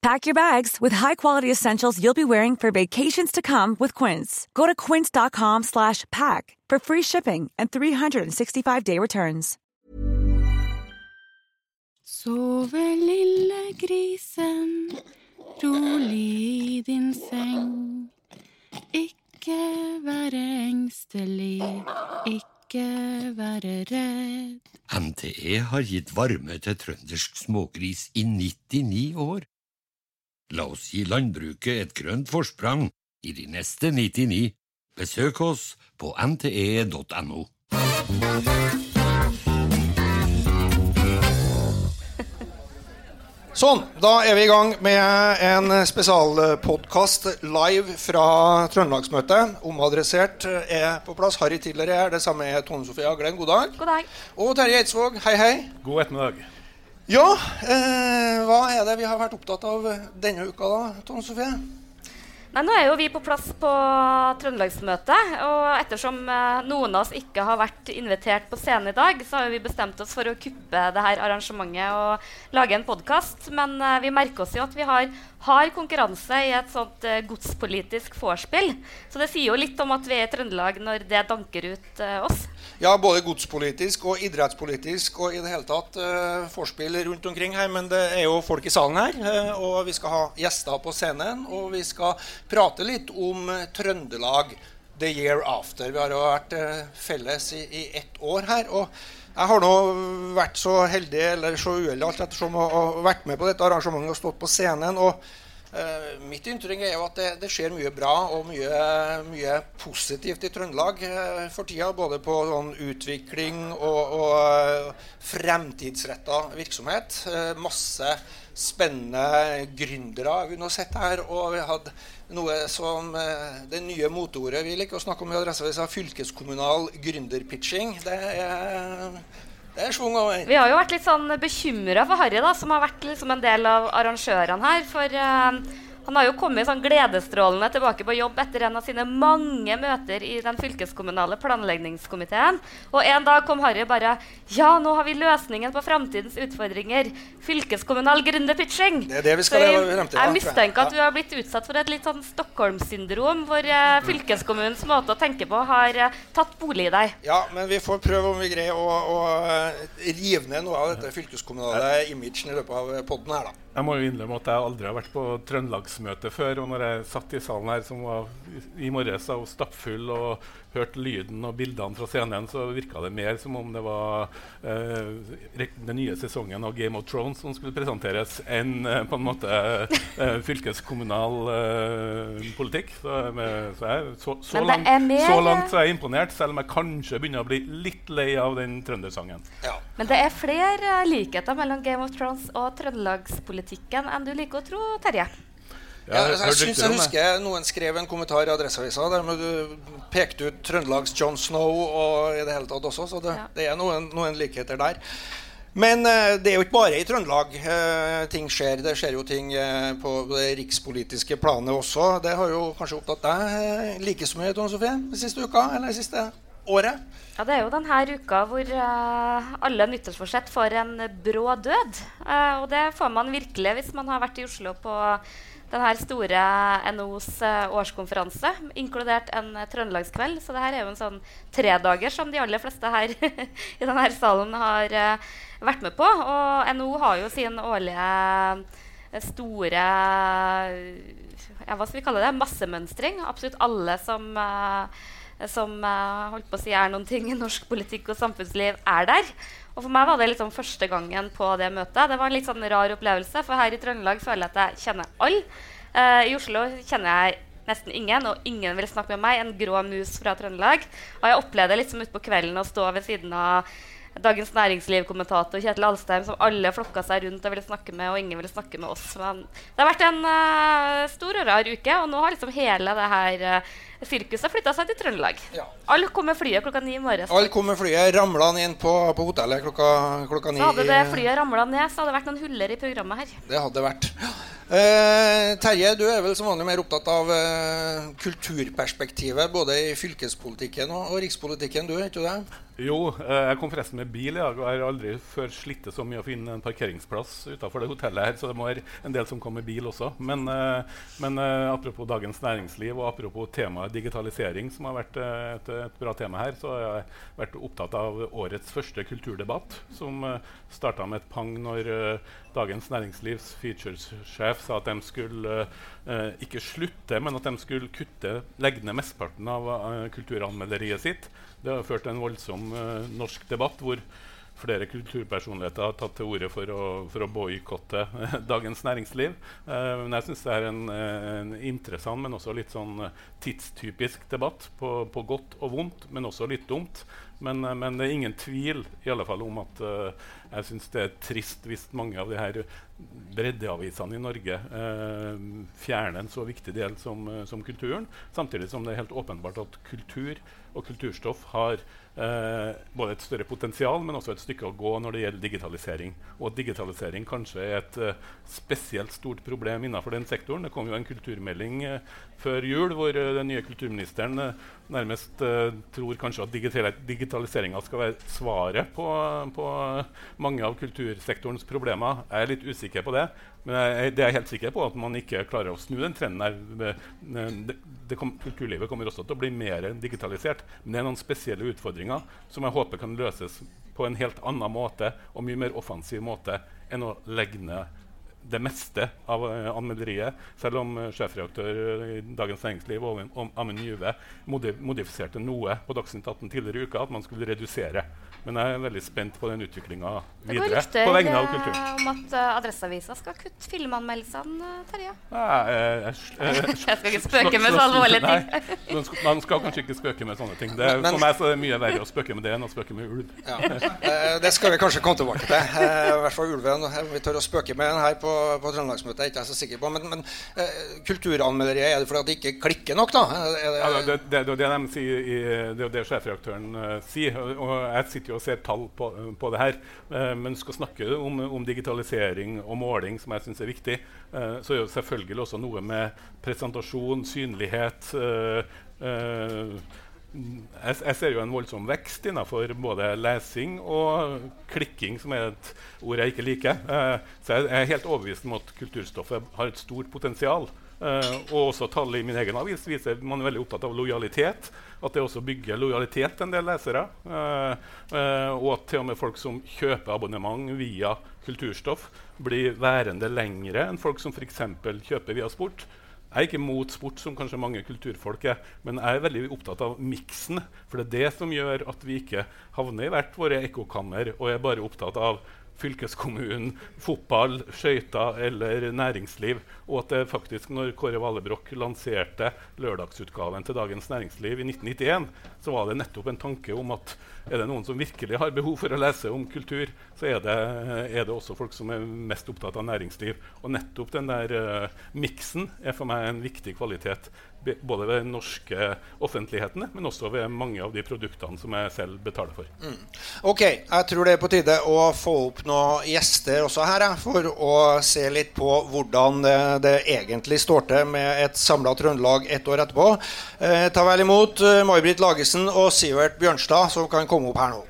Pack your bags with high-quality essentials you'll be wearing for vacations to come with Quince. Go to quince.com slash pack for free shipping and 365-day returns. Sove lille grisen, rolig i din seng. Ikke være engstelig, ikke være redd. NTE har gitt varme til trøndersk smågris i 99 år. La oss gi landbruket et grønt forsprang i de neste 99. Besøk oss på nte.no. Sånn, da er vi i gang med en spesialpodkast live fra Trøndelagsmøtet. Omadressert er på plass. Harry Tiller er her. Det samme er Tone Sofie Aglen. God dag. God dag. Og Terje Eidsvåg. Hei, hei. God ettermiddag. Ja, eh, hva er det vi har vært opptatt av denne uka, da, Tone Sofie? Nei, nå er jo vi på plass på Trøndelagsmøtet. Og ettersom eh, noen av oss ikke har vært invitert på scenen i dag, så har vi bestemt oss for å kuppe det her arrangementet og lage en podkast. Men eh, vi merker oss jo at vi har hard konkurranse i et sånt uh, godspolitisk vorspiel. Så det sier jo litt om at vi er i Trøndelag når det danker ut uh, oss. Ja, både godspolitisk og idrettspolitisk og i det hele tatt uh, rundt omkring her. Men det er jo folk i salen her, uh, og vi skal ha gjester på scenen. Og vi skal prate litt om Trøndelag the year after. Vi har jo vært felles i, i ett år her. og jeg har nå vært så heldig eller så uheldig alt ettersom å ha vært med på dette arrangementet og stått på scenen. og Uh, mitt inntrykk er jo at det, det, skjer mye bra og mye, mye positivt i Trøndelag uh, for tida. Både på sånn utvikling og, og uh, fremtidsretta virksomhet. masse spennende gründere har vi nå sett her. Og vi hadde noe som det nye motordet vi liker å snakke om i Adresseavisa, fylkeskommunal gründerpitching. Det er det er svung over. Vi har jo vært litt sånn bekymra for Harry, da, som har vært liksom en del av arrangørene her. For uh, han har jo kommet sånn gledesstrålende tilbake på jobb etter en av sine mange møter i den fylkeskommunale planleggingskomiteen. Og en dag kom Harry bare Ja, nå har vi løsningen på framtidens utfordringer. Fylkeskommunal gründerpitching. Det er det vi skal Så jeg. Jeg mistenker at du har blitt utsatt for et litt sånn Stockholm-syndrom, hvor uh, fylkeskommunens måte å tenke på har uh, tatt bolig i deg. Ja, men vi får prøve om vi greier å, å rive ned noe av dette fylkeskommunale imagen i løpet av podden her, da. Jeg må jo innrømme at jeg aldri har vært på Trøndelagsmøte før. Og når jeg satt i salen her, som var i morges og stappfull, og hørte lyden og bildene fra scenen, så virka det mer som om det var eh, den nye sesongen av Game of Thrones som skulle presenteres, enn eh, på en måte eh, fylkeskommunal eh, politikk. Så, med, så, jeg, så, så, langt, så, langt, så er jeg imponert, selv om jeg kanskje begynner å bli litt lei av den trøndersangen. Ja. Men det er flere likheter mellom Game of Thrones og trøndelagspolitikken enn du liker å tro, Terje. Ja, jeg, jeg synes jeg husker noen skrev en kommentar i Adresseavisa der du pekte ut Trøndelags John Snow og i det hele tatt også, så det, ja. det er noen, noen, likheter der. Men uh, det er jo ikke bare i Trøndelag uh, ting skjer. Det skjer jo ting uh, på det rikspolitiske planet også. Det har jo kanskje opptatt deg like så mye Tone Sofie, den siste uka? Eller siste året. Ja, Det er jo denne uka hvor uh, alle nyttårsforsett får en brå død. Uh, og det får man virkelig hvis man har vært i Oslo på denne store NOs uh, årskonferanse, inkludert en trøndelagskveld. Så det her er jo en sånn tredager som de aller fleste her i denne salen har vært med på. Og NO har jo sin årlige store ja, hva skal vi kalle det, massemønstring. Absolutt alle som som holdt på å si er noen ting i norsk politikk og samfunnsliv, er der. Og For meg var det liksom første gangen på det møtet. Det var en litt sånn rar opplevelse, for her i Trøndelag føler jeg at jeg kjenner alle. Uh, I Oslo kjenner jeg nesten ingen, og ingen vil snakke med meg. En grå mus fra Trøndelag. Og jeg opplevde liksom som utpå kvelden å stå ved siden av Dagens Næringsliv-kommentator Kjetil Alstheim, som alle flokka seg rundt og ville snakke med, og ingen ville snakke med oss. Men det har vært en uh, stor og rar uke, og nå har liksom hele det her uh, sirkuset flytta seg til Trøndelag. Ja. Alle kom med flyet klokka ni i morges. Alle kom med flyet, ramla inn på, på hotellet klokka, klokka ni. Så hadde det flyet ramla ned, så hadde det vært noen huller i programmet her. Det hadde vært. Uh, Terje, du er vel som vanlig mer opptatt av eh, kulturperspektivet både i fylkespolitikken og, og rikspolitikken, du, er ikke det? Jo, eh, jeg kom forresten med bil i dag, og jeg har aldri før slitt så mye å finne en parkeringsplass utafor det hotellet her, så det må være en del som kommer med bil også. Men, eh, men uh, apropos Dagens Næringsliv og apropos temaet digitalisering, som har vært et, et, bra tema her, så har jeg vært opptatt av årets første kulturdebatt, som eh, starta med et pang når Dagens Næringslivs features-sjef sa at de skulle ikke slutte, men at de skulle kutte, legge ned mesteparten av kulturanmelderiet sitt. Det har ført til en voldsom uh, norsk debatt hvor flere kulturpersonligheter har tatt til orde for å, for å boikotte uh, Dagens Næringsliv. Uh, men jeg syns det er en, en, interessant, men også litt sånn tidstypisk debatt. På, på, godt og vondt, men også litt dumt. Men, men, det er ingen tvil i alle fall om at jeg syns det er trist hvis mange av de her breddeavisene i Norge uh, fjerner en så viktig del som, som, kulturen. Samtidig som det er helt åpenbart at kultur og kulturstoff har eh, både et større potensial, men også et stykke å gå når det gjelder digitalisering. Og digitalisering kanskje er et uh, spesielt stort problem innenfor den sektoren. Det kom jo en kulturmelding uh, før jul hvor uh, den nye kulturministeren nærmest tror kanskje at digital digitaliseringa skal være svaret på, på, mange av kultursektorens problemer. Jeg er litt usikker på det. Men jeg, det er jeg helt sikker på at man ikke klarer å snu den trenden. her. Det, det kom, kulturlivet kommer også til å bli mer digitalisert. Men det er noen spesielle utfordringer som jeg håper kan løses på en helt annen måte og mye mer offensiv måte enn å legge ned det meste av uh, anmelderiet. Selv om uh, sjefreaktør i Dagens Næringsliv Amund Juve modifiserte noe på Dagsnytt 18 tidligere i uka, at man skulle redusere men jeg er veldig spent på den utviklinga videre. Det går rykter uh, om at uh, Adresseavisa skal kutte filmanmeldelsene, Terje. Jeg, jeg, jeg, jeg, skal ikke spøke med så alvorlige ting. Man skal, man skal kanskje ikke spøke med sånne ting. Det, men, for meg så er det mye verre å spøke med det enn å spøke med ulv. Ja. uh, det skal vi kanskje komme tilbake til. I hvert fall ulven. Vi tør å spøke med den her på, på Trøndelagsmøtet, er ikke jeg så sikker på. Men, men kulturanmelderiet, er det fordi det ikke klikker nok, da? Det, ja, det, det, det, det, de sier i, det det sjefredaktøren sier. Og jeg sitter jo og ser tall på, på det her. Eh, men skal snakke om, om, digitalisering og måling, som jeg syns er viktig, eh, så er det selvfølgelig også noe med presentasjon, synlighet. Eh, eh jeg, jeg, ser jo en voldsom vekst innenfor både lesing og klikking, som er et ord jeg ikke liker. Eh, så jeg, jeg er helt overbevist om at kulturstoffet har et stort potensial. Uh, og også tall i min egen avis viser at man er veldig opptatt av lojalitet. At det også bygger lojalitet en del lesere. Uh, uh, og at til og med folk som kjøper abonnement via kulturstoff, blir værende lengre enn folk som f.eks. kjøper via sport. Jeg er ikke mot sport, som kanskje mange kulturfolk er, men jeg er veldig opptatt av miksen. For det er det som gjør at vi ikke havner i hvert våre ekkokammer og er bare opptatt av fylkeskommunen, fotball, skøyter eller næringsliv. Og at det faktisk, når Kåre Valebrokk lanserte lørdagsutgaven til Dagens Næringsliv i 1991, så var det nettopp en tanke om at er det noen som virkelig har behov for å lese om kultur, så er det, er det også folk som er mest opptatt av næringsliv. Og nettopp den der uh, miksen er for meg en viktig kvalitet både ved den norske offentligheten, men også ved mange av de produktene som jeg selv betaler for. Mm. Ok, jeg tror det er på tide å få opp noen gjester også her, for å se litt på hvordan det, det egentlig står til med et samla Trøndelag ett år etterpå. Eh, ta vel imot eh, May-Britt Lagesen og Sivert Bjørnstad, som kan komme opp her nå.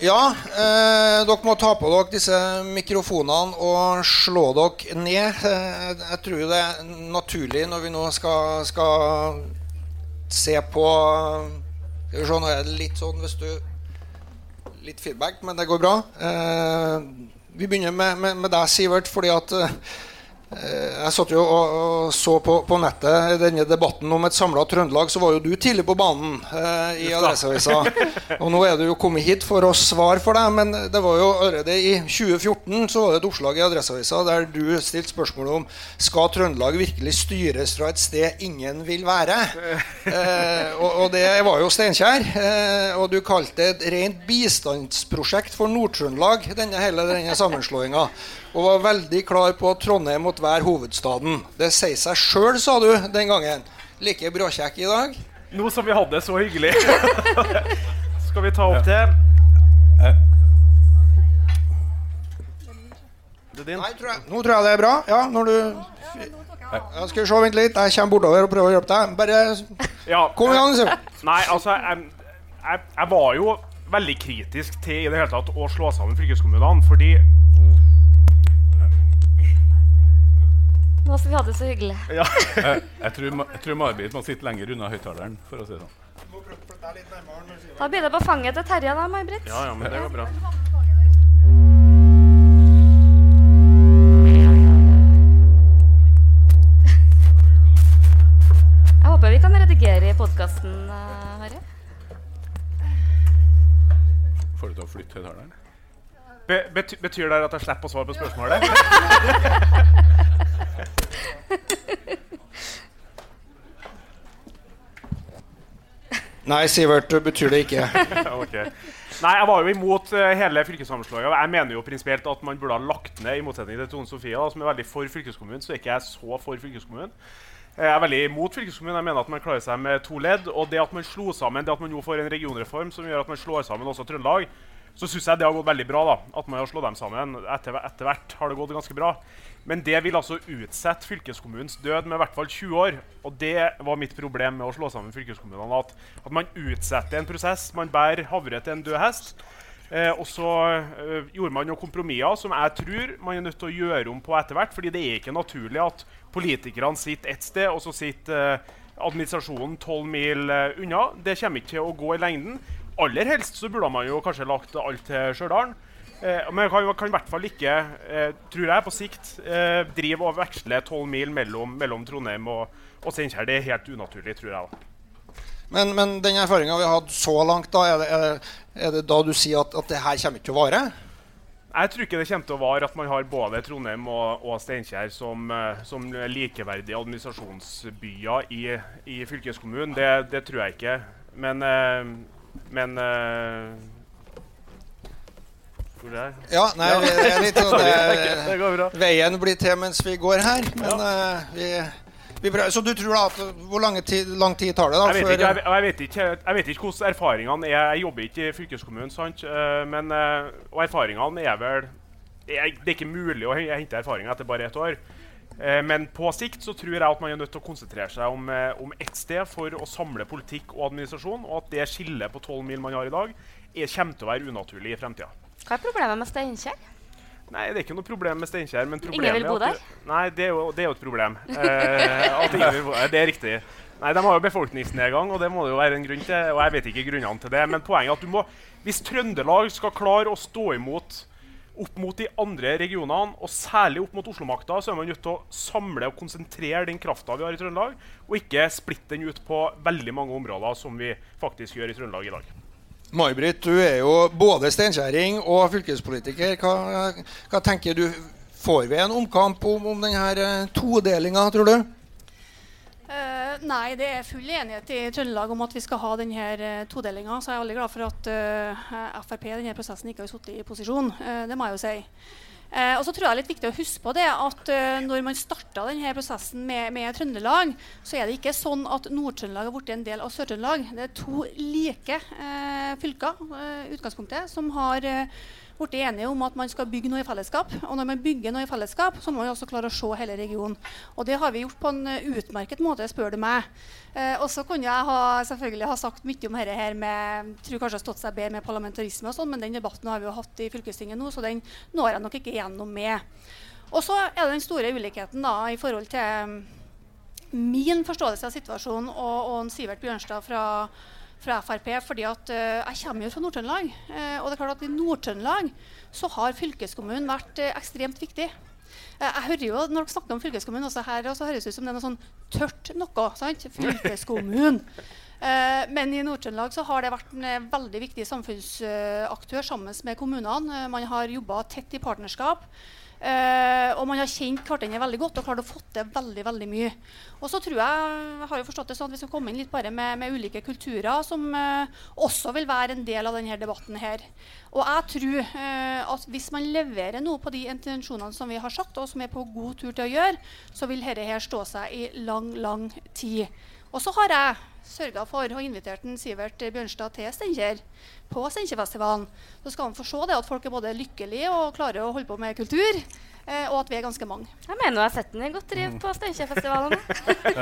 Ja, eh, dere må ta på dere disse mikrofonene og slå dere ned. Eh, jeg tror det er naturlig når vi nå skal, skal se på Skal vi se, nå er det litt sånn hvis du Litt feedback, men det går bra. Eh, vi begynner med, med, med deg, Sivert, fordi at eh, Eh, jeg satt jo og, så på, på, nettet denne debatten om et samla Trøndelag. Så var jo du tidlig på banen eh, i Adresseavisa. Og nå er du jo kommet hit for å svare for deg, men det var jo allerede i 2014 så var det et oppslag i Adresseavisa der du stilte spørsmål om skal Trøndelag virkelig styres fra et sted ingen vil være. Eh, og, og, det var jo Steinkjer. Eh, og du kalte det et rent bistandsprosjekt for Nord-Trøndelag, denne, hele denne sammenslåinga og var veldig klar på at Trondheim måtte være hovedstaden. Det sier seg sjøl, sa du den gangen. Like bråkjekk i dag? Nå som vi hadde det så hyggelig. Skal vi ta opp til Nei, tror jeg, nå tror jeg det er bra. Ja, når du ja, Skal vi se, vent litt. Jeg kommer bortover og prøver å hjelpe deg. Bare ja, kom i gang. Så. Nei, altså jeg, jeg, jeg, var jo veldig kritisk til i det hele tatt å slå sammen fylkeskommunene. Fordi Nå som vi hadde det så hyggelig. Ja. jeg, jeg, tror, jeg tror May-Britt må sitte lenger unna høyttaleren. for å si det sånn. Da blir det på fanget til Terje, da, May-Britt. Ja, ja, men det går bra. Jeg håper vi kan redigere i podkasten, uh, Harry. Får du til å flytte høyttaleren? Be betyr det at jeg slipper å svare på spørsmålet? Nei, Sivert, betyr det ikke. okay. Nei, Jeg var jo imot uh, hele fylkessammenslåinga. Jeg mener jo prinsipielt at man burde ha lagt ned, i motsetning til Tone Sofie, da, som er veldig for fylkeskommunen. Så er ikke jeg så for fylkeskommunen. Jeg er veldig imot fylkeskommunen. Jeg mener at man klarer seg med to ledd. Og det at man slo sammen, det at man nå får en regionreform som gjør at man slår sammen også Trøndelag, så syns jeg det har gått veldig bra. da, At man har slått dem sammen. Etter, hvert har det gått ganske bra. Men det vil altså utsette fylkeskommunens død med i hvert fall 20 år. Og det var mitt problem med å slå sammen fylkeskommunene. At, at man utsetter en prosess. Man bærer havre til en død hest. Eh, og så eh, gjorde man noen kompromisser som jeg tror man er nødt til å gjøre om på etter hvert. fordi det er ikke naturlig at politikerne sitter ett sted, og så sitter eh, administrasjonen tolv mil eh, unna. Det kommer ikke til å gå i lengden. Aller helst så burde man jo kanskje lagt alt til Stjørdal. Eh, men kan, kan i hvert fall ikke, eh, tror jeg, på sikt eh, drive og veksle tolv mil mellom, mellom, Trondheim og, og Steinkjer. Det er helt unaturlig, tror jeg. da. Men, men den erfaringa vi har hatt så langt, da, er det, er det, er det da du sier at, at det her kommer ikke til å vare? Jeg tror ikke det kommer til å vare at man har både Trondheim og, og Steinkjer som, uh, som, likeverdige administrasjonsbyer i, i fylkeskommunen. Det, det, tror jeg ikke. Men, uh, men uh, hvor er er. Ja, nei, ja. Det er litt sånn det, går bra. Veien blir til mens vi går her. Men ja. uh, vi, Så du tror da at Hvor lang tid, lang tid tar det? da? Jeg vet, ikke, jeg, jeg, vet ikke, jeg vet ikke hvordan erfaringene er. Jeg jobber ikke i fylkeskommunen, sant? Men, og erfaringene er vel Det er ikke mulig å hente erfaringer etter bare ett år. Men på sikt så tror jeg at man er nødt til å konsentrere seg om, om ett sted for å samle politikk og administrasjon, og at det skillet på 12 mil man har i dag, er, kommer til å være unaturlig i fremtida. Hva er problemet med Steinkjer? Nei, Det er ikke noe problem med Steinkjer. ingen vil bo der? nei, det er, jo, det er jo, et problem. Eh, bo Det er riktig. Nei, De har jo befolkningsnedgang, og det må det jo være en grunn til. og jeg vet ikke grunnene til det, Men poenget er at du må, hvis Trøndelag skal klare å stå imot opp mot de andre regionene, og særlig opp mot Oslo-makta, så er man nødt til å samle og konsentrere den krafta vi har i Trøndelag, og ikke splitte den ut på veldig mange områder, som vi faktisk gjør i Trøndelag i dag. May-Britt, du er jo både steinkjerring og fylkespolitiker. Hva, hva, tenker du? Får vi en omkamp om, om denne eh, todelinga, tror du? Uh, nei, det er full enighet i Trøndelag om at vi skal ha denne uh, todelinga. Så jeg er veldig glad for at uh, Frp i denne prosessen ikke har sittet i posisjon. Uh, det må jeg jo si. Eh, og så tror jeg det er litt viktig å huske på det at når man starta denne prosessen med, med, Trøndelag, så er det ikke sånn at Nord-Trøndelag har blitt en del av Sør-Trøndelag. Det er to like fylker utgangspunktet, som har blitt enige om at man skal bygge noe i fellesskap. Og når man bygger noe i fellesskap, så må man også klare å se hele regionen. Og det har vi gjort på en utmerket måte, spør du meg. Eh, og så kunne jeg ha, selvfølgelig ha sagt mye om dette her med tror kanskje har stått seg bedre med parlamentarisme og sånn, men den debatten har vi jo hatt i fylkestinget nå, så den når jeg nok ikke gjennom med. Og så er det den store ulikheten da, i forhold til min forståelse av situasjonen og, og Sivert Bjørnstad fra, fra Frp. fordi at uh, Jeg kommer jo fra Nord-Trøndelag. Uh, og det er klart at i Nord-Trøndelag så har fylkeskommunen vært uh, ekstremt viktig. Jeg hører jo Når dere snakker om fylkeskommunen også her, så høres det ut som det er noe sånn tørt noe. sant? Fylkeskommunen. Men i Nord-Trøndelag så har det vært en veldig viktig samfunnsaktør sammen med kommunene. Man har jobba tett i partnerskap. Uh, og man har kjent hverandre veldig godt og klart å få til veldig veldig mye. Og så tror jeg, har jo forstått det sånn at vi skal komme inn litt bare med, med ulike kulturer som uh, også vil være en del av denne debatten. her. Og jeg tror uh, at hvis man leverer noe på de intensjonene som vi har sagt, og som er på god tur til å gjøre, så vil dette her stå seg i lang, lang tid. Og så har jeg sørga for og invitert en Sivert Bjørnstad til Steinkjer på Steinkjerfestivalen. Så skal han få se det at folk er både lykkelige og klarer å holde på med kultur. Eh, og at vi er ganske mange. Jeg mener jeg har sett den i godt driv på Steinkjerfestivalen.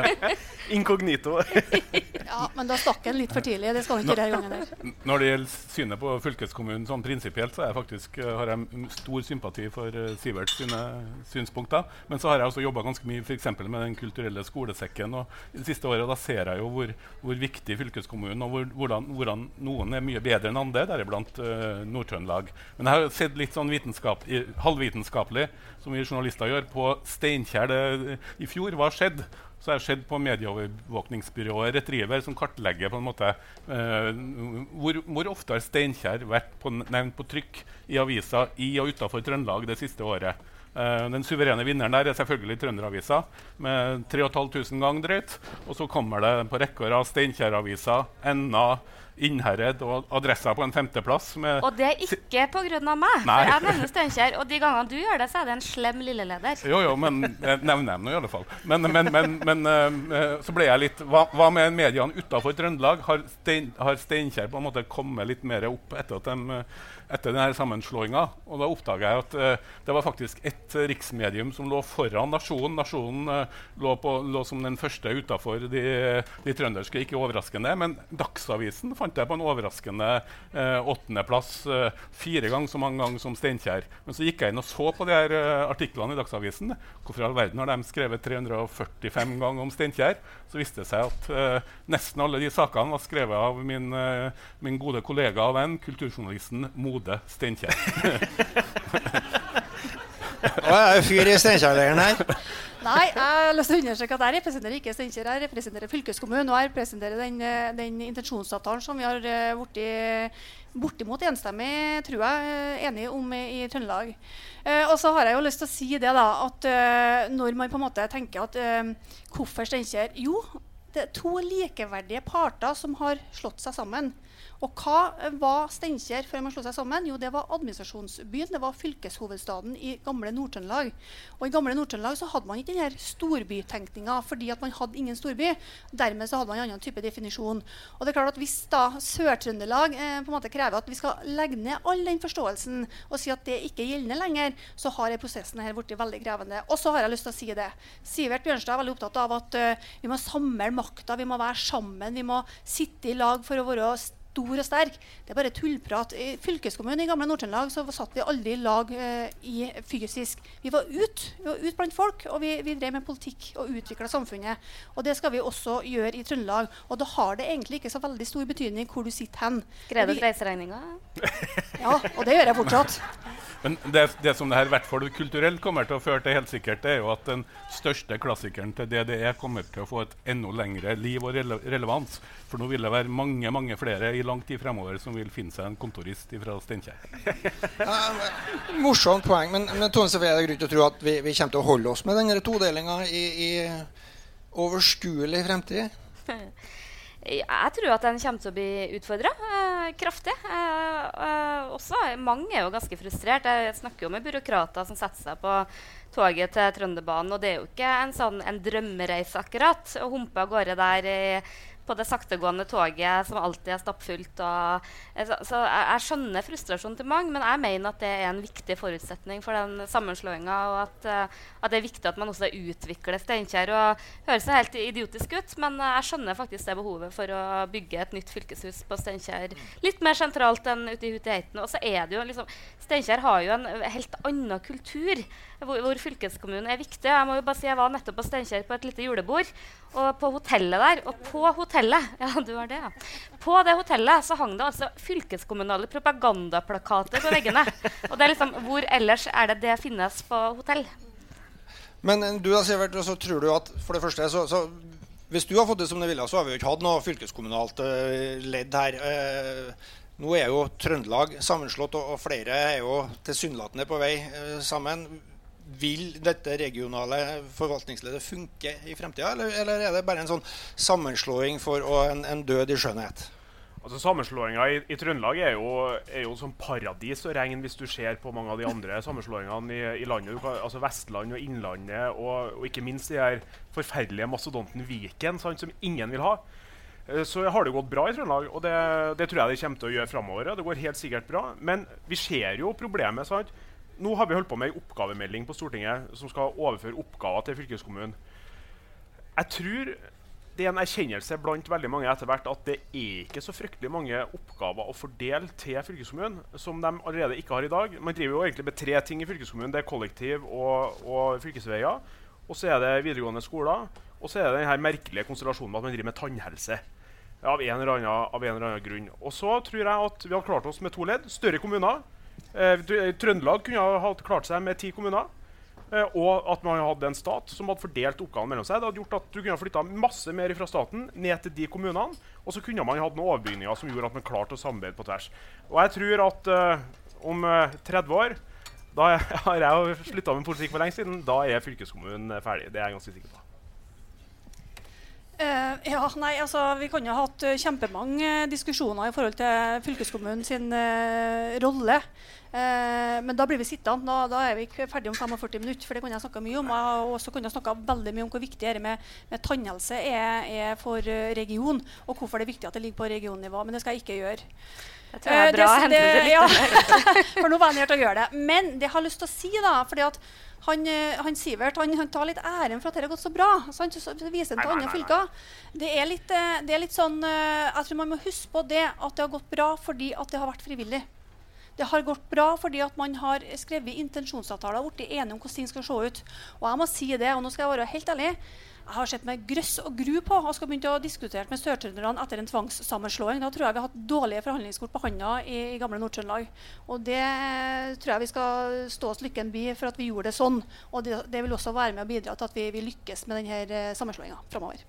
Inkognito. ja, men da stakk han litt for tidlig. Det skal han ikke denne gangen der. Når det gjelder synet på fylkeskommunen sånn prinsipielt, så faktisk, eh, har jeg stor sympati for uh, Siverts sine synspunkter. Men så har jeg også jobba ganske mye f.eks. med Den kulturelle skolesekken. og Det siste året da ser jeg jo hvor, hvor viktig fylkeskommunen og hvor, hvordan, hvordan, noen er mye bedre enn andre, deriblant uh, Nord-Trøndelag. Men jeg har sett litt sånn halvvitenskapelig som vi journalister gjør, på Steinkjer i fjor. Hva skjedde? Så har det skjedd på medieovervåkningsbyrået Retriever, som kartlegger på en måte eh, hvor, hvor, ofte har Steinkjer vært på, nevnt på trykk i aviser i og utafor Trøndelag det siste året. Uh, den suverene vinneren der er selvfølgelig Trønderavisa med 3500 ganger drøyt. Og så kommer det på rekker av Steinkjer-aviser, Enna, Innherred og adressa på en femteplass. og det er ikke pga. meg. Nei. For jeg nevner Steinkjer, og de gangene du gjør det, så er det en slem lilleleder. Jo, jo, men jeg nevner dem nå i alle fall. Men, men, men, men uh, så ble jeg litt Hva, hva med mediene utafor Trøndelag? Har, Stein, har, Steinkjer på en måte kommet litt mer opp etter at de uh, etter denne sammenslåinga. Og da oppdaga jeg at eh, det var faktisk ett uh, riksmedium som lå foran Nasjonen. Nasjonen eh, lå, på, lå, som den første utafor de, de, trønderske, ikke overraskende. Men Dagsavisen fant jeg på en overraskende åttendeplass. fire ganger så mange ganger som Steinkjer. Men så gikk jeg inn og så på de her artiklene i Dagsavisen. Hvorfor i all verden har de skrevet 345 ganger om Steinkjer? Så viste det seg at nesten alle de sakene var skrevet av min, min gode kollega og venn, kulturjournalisten Mo Frode Steinkjer. Å, jeg er fyr i Steinkjer-leiren her. Nei, jeg har lyst til å understreke at jeg representerer ikke Steinkjer, jeg representerer fylkeskommunen. Og jeg representerer den, eh, den intensjonsavtalen som vi har blitt eh, bortimot enstemmig, tror jeg, enig enige om i, i Trøndelag. Eh, og så har jeg jo lyst til å si det da, at eh, når man på en måte tenker at eh, hvorfor Steinkjer Jo, det er to likeverdige parter som har slått seg sammen. Og hva var Steinkjer før man slo seg sammen? Jo, det var administrasjonsbyen. Det var fylkeshovedstaden i gamle Nord-Trøndelag. Og i gamle Nord-Trøndelag så hadde man ikke denne storbytenkninga fordi at man hadde ingen storby. Dermed så hadde man en annen type definisjon. Og det er klart at hvis da Sør-Trøndelag eh, på en måte krever at vi skal legge ned all den forståelsen og si at det ikke er gjeldende lenger, så har prosessen her blitt veldig krevende. Og så har jeg lyst til å si det. Sivert Bjørnstad er veldig opptatt av at uh, vi må samle makta, vi må være sammen, vi må sitte i lag for å være stor og sterk. Det er bare tullprat. I fylkeskommunen i gamle Nord-Trøndelag så satt vi aldri i lag eh, i fysisk. Vi var ute ut blant folk, og vi, vi, drev med politikk og utvikla samfunnet. Og det skal vi også gjøre i Trøndelag. Og da har det egentlig ikke så veldig stor betydning hvor du sitter hen. Skrev du reiseregninga? Ja, og det gjør jeg fortsatt. Men det, det, som det her i hvert fall kulturelt kommer til å føre til, helt sikkert, det er jo at den største klassikeren til DDE kommer til å få et enda lengre liv og rele relevans. For nå vil det være mange mange flere i lang tid fremover som vil finne seg en kontorist fra Steinkjer. uh, morsomt poeng, men, men Tone Sofie, er det grunn til å tro at vi, vi, kommer til å holde oss med denne todelinga i, i overskuelig fremtid? Jeg tror at den kommer til å bli utfordra. kraftig. Eh, eh, også, mange er jo ganske frustrert. Jeg snakker jo med byråkrater som setter seg på toget til Trønderbanen. Og det er jo ikke en, sånn, en drømmereise akkurat å humpe av gårde der i på det saktegående toget som alltid er stappfullt. Og, eh, så, så jeg, jeg, skjønner frustrasjonen til mange, men jeg mener at det er en viktig forutsetning for den sammenslåinga. Og at, uh, at, det er viktig at man også utvikler Steinkjer. og Høres helt idiotisk ut, men jeg skjønner faktisk det behovet for å bygge et nytt fylkeshus på Steinkjer. Litt mer sentralt enn ute i Hutiheiten. Og så er det jo liksom Steinkjer har jo en helt annen kultur hvor, hvor, fylkeskommunen er viktig. Jeg må jo bare si jeg var nettopp på Steinkjer på et lite julebord. Og på hotellet der, og på hotellet ja, du har det, ja. På det hotellet så hang det altså fylkeskommunale propagandaplakater på veggene. Og det er liksom, Hvor ellers er det det finnes på hotell? Men eh, du da, Sivert, så tror du at for det første så, så hvis du har fått det som du ville, så har vi jo ikke hatt noe fylkeskommunalt uh, ledd her. Uh, nå er jo Trøndelag sammenslått, og, og flere er jo tilsynelatende på vei uh, sammen vil dette regionale forvaltningsleddet funke i fremtida, eller, eller, er det bare en sånn sammenslåing for å, en, en død i skjønnhet? Altså Sammenslåinga i, i, Trøndelag er jo, er jo som paradis å regne hvis du ser på mange av de andre sammenslåingene i, i landet. Kan, altså Vestland og Innlandet, og, og, ikke minst de her forferdelige mastodonten Viken, sant, som ingen vil ha. Eh, så har det gått bra i Trøndelag, og det, det tror jeg det kommer til å gjøre framover. Det går helt sikkert bra. Men vi ser jo problemet. sant? Nå har vi holdt på med en oppgavemelding på Stortinget som skal overføre oppgaver til fylkeskommunen. Jeg tror det er en erkjennelse blant veldig mange etter hvert at det er ikke så fryktelig mange oppgaver å fordele til fylkeskommunen som de allerede ikke har i dag. Man driver jo egentlig med tre ting i fylkeskommunen. Det er kollektiv og, og fylkesveier. Og så er det videregående skoler. Og så er det denne merkelige konstellasjonen med at man driver med tannhelse. Av en, annen, av en eller annen grunn. Og så tror jeg at vi har klart oss med to ledd. Større kommuner Trøndelag kunne ha klart seg med ti kommuner. Eh, og at man hadde en stat som hadde fordelt oppgavene mellom seg. Det hadde gjort at Du kunne flytta masse mer fra staten ned til de kommunene. Og så kunne man hatt noen overbygninger som gjorde at man klarte å samarbeide på tvers. Og jeg tror at uh, om uh, 30 år da har jeg slutta med politikk for lenge siden. Da er fylkeskommunen ferdig. Det er jeg ganske sikker på. Uh, ja, nei, altså, Vi kan jo ha hatt uh, kjempemange diskusjoner i forhold til fylkeskommunen sin rolle. men da blir vi sittende. Da, da, er vi ikke ferdig om 45 minutter. for det kunne Jeg snakka mye om. Jeg har også kunne snakka veldig mye om hvor viktig det med, med tannhelse er, er for region, og hvorfor det er viktig at det ligger på regionnivå. Men det skal jeg ikke gjøre. Jeg tror det er bra det, det, ja, For nå var jeg nødt til å gjøre det. Men det jeg har lyst til å si, da fordi at han, eh, han Sivert han, han, tar litt æren for at det har gått så bra. Så han så, viser han til andre fylker. Det er, litt, eh, det er litt sånn eh, Jeg tror man må huske på det at det har gått bra fordi at det har vært frivillig. Det har gått bra fordi at man har skrevet intensjonsavtaler og blitt enige om hvordan ting skal se ut. Og jeg må si det, og nå skal jeg være helt ærlig har sett med grøss og gru på og skal begynne å diskutere med sørtrønderne etter en tvangssammenslåing. Da tror jeg vi har hatt dårlige forhandlingskort på handa i, i gamle Nord-Trøndelag. Og det tror jeg vi skal stå oss lykken bi for at vi gjorde det sånn. Og det, det vil også være med å bidra til at vi, vi lykkes med denne eh, sammenslåinga framover.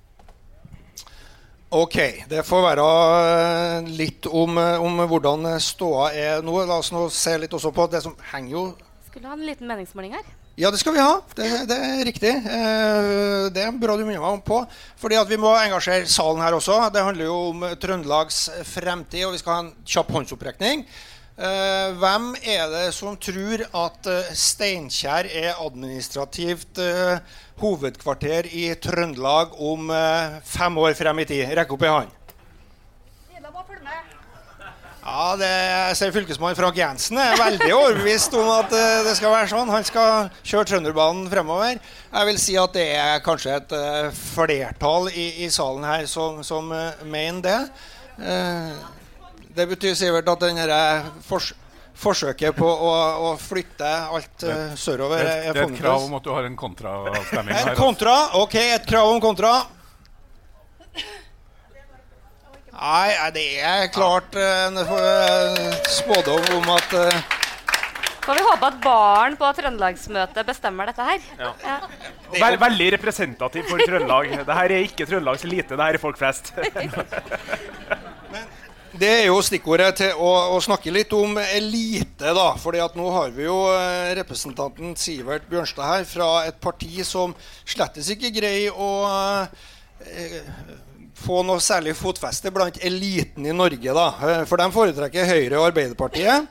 Ok, det får være eh, litt om, eh, om hvordan ståa er nå. La oss nå se litt også på det som henger jo Skulle ha en liten meningsmåling her. Ja, det skal vi ha. Det, det er riktig. Eh, det er bra du minner meg på. Fordi at Vi må engasjere salen her også. Det handler jo om Trøndelags fremtid, og vi skal ha en kjapp håndsopprekning. Eh, hvem er det som tror at eh, Steinkjer er administrativt hovedkvarter i Trøndelag om fem år frem i tid? Rekk opp ei hånd. Ja, det ser Fylkesmann Frank Jensen er veldig overbevist om at uh, det skal være sånn. Han skal kjøre Trønderbanen fremover. Jeg vil si at det er kanskje et uh, flertall i, i, salen her som, som uh, mener det. det betyr Sivert at denne fors forsøket på å, å flytte alt sørover det, er, det er et krav om at du har en kontrastemming her. En kontra, ok, et krav om kontra. Nei, det er klart en spådom om at uh, Får vi håpe at barn på Trøndelagsmøtet bestemmer dette her. Ja. Ja. Vel, veldig representativ for Trøndelag. Dette er ikke Trøndelags elite, det her er folk flest. Det er jo stikkordet til å, å, snakke litt om elite, da. fordi at nå har vi jo eh, representanten Sivert Bjørnstad her fra et parti som slettes ikke greier å eh, få noe særlig fotfeste blant eliten i Norge. da. Eh, for de foretrekker Høyre og Arbeiderpartiet.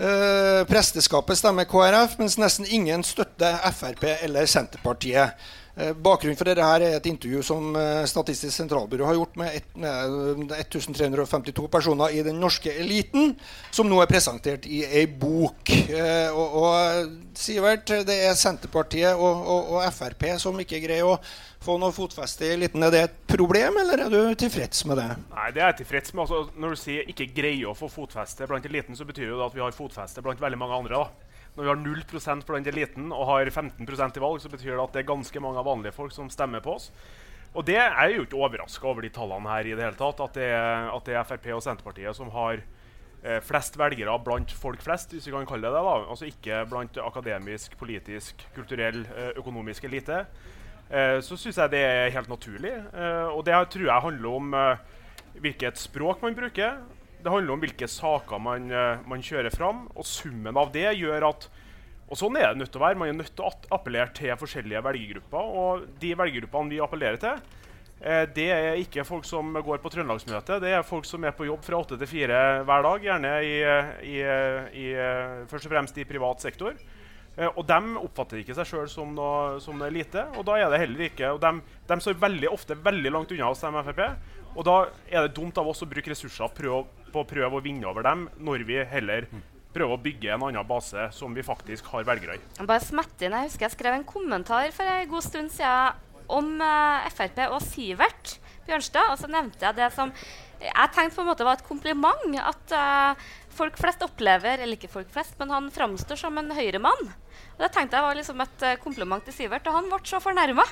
Eh, presteskapet stemmer KrF, mens nesten ingen støtter Frp eller Senterpartiet. Uh, bakgrunnen for dette her er et intervju som uh, Statistisk sentralbyrå har gjort med, 1352 personer i den norske eliten, som nå er presentert i ei bok. og, og Sivert, det er Senterpartiet og, og, og Frp som ikke greier å få noe fotfeste i eliten. Er det et problem, eller er du tilfreds med det? Nei, det er jeg tilfreds med. Altså, når du sier ikke greier å få fotfeste blant eliten, så betyr det at vi har fotfeste blant veldig mange andre. da. Når vi har 0 blant eliten og har 15% i valg, så betyr det at det er ganske mange vanlige folk som stemmer på oss. Og det er jo ikke overraska over de tallene her i det hele tatt, at det er, at det er Frp og Senterpartiet som har eh, flest velgere blant folk flest, hvis vi kan kalle det det. da. Altså ikke blant akademisk, politisk, kulturell, eh, økonomisk elite. Eh, så syns jeg det er helt naturlig. Eh, og det tror jeg handler om eh, hvilket språk man bruker. Det handler om hvilke saker man, man, kjører fram. Og summen av det gjør at og sånn er det nødt til å være. Man er nødt til å appellere til forskjellige velgergrupper. Og de velgergruppene vi appellerer til, det er ikke folk som går på Trøndelagsmøte. Det er folk som er på jobb fra åtte til fire hver dag, gjerne i, i, i, først og fremst i privat sektor. Eh, og de oppfatter ikke seg sjøl som, som, noe elite. Og da er det heller ikke, og de, de står veldig ofte veldig langt unna oss, de Frp. Og da er det dumt av oss å bruke ressurser prøve, på å prøve å vinne over dem, når vi heller prøver å bygge en annen base som vi faktisk har velgere i. Bare smette inn, Jeg husker jeg skrev en kommentar for en god stund siden om uh, Frp og Sivert Bjørnstad. Og så nevnte jeg det som jeg tenkte på en måte var et kompliment. At uh, folk flest opplever, eller ikke folk flest, men han framstår som en høyremann. Og Det tenkte jeg var liksom et uh, kompliment til Sivert, og han ble så fornærma.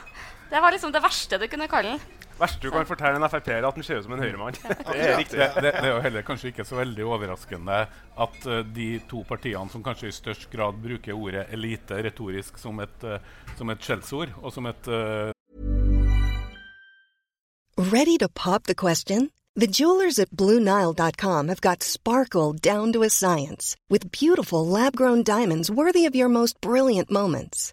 Det var liksom det verste du kunne kalle han. Verste du kan fortelle en Frp-er, at han ser ut som en høyremann. det er riktig. Det, det, det, er jo heller kanskje ikke så veldig overraskende at uh, de to partiene som kanskje i størst grad bruker ordet elite retorisk som et, uh, som et skjellsord, og som et Ready to pop the question? The jewelers at BlueNile.com have got sparkle down to a science with beautiful lab grown diamonds worthy of your most brilliant moments.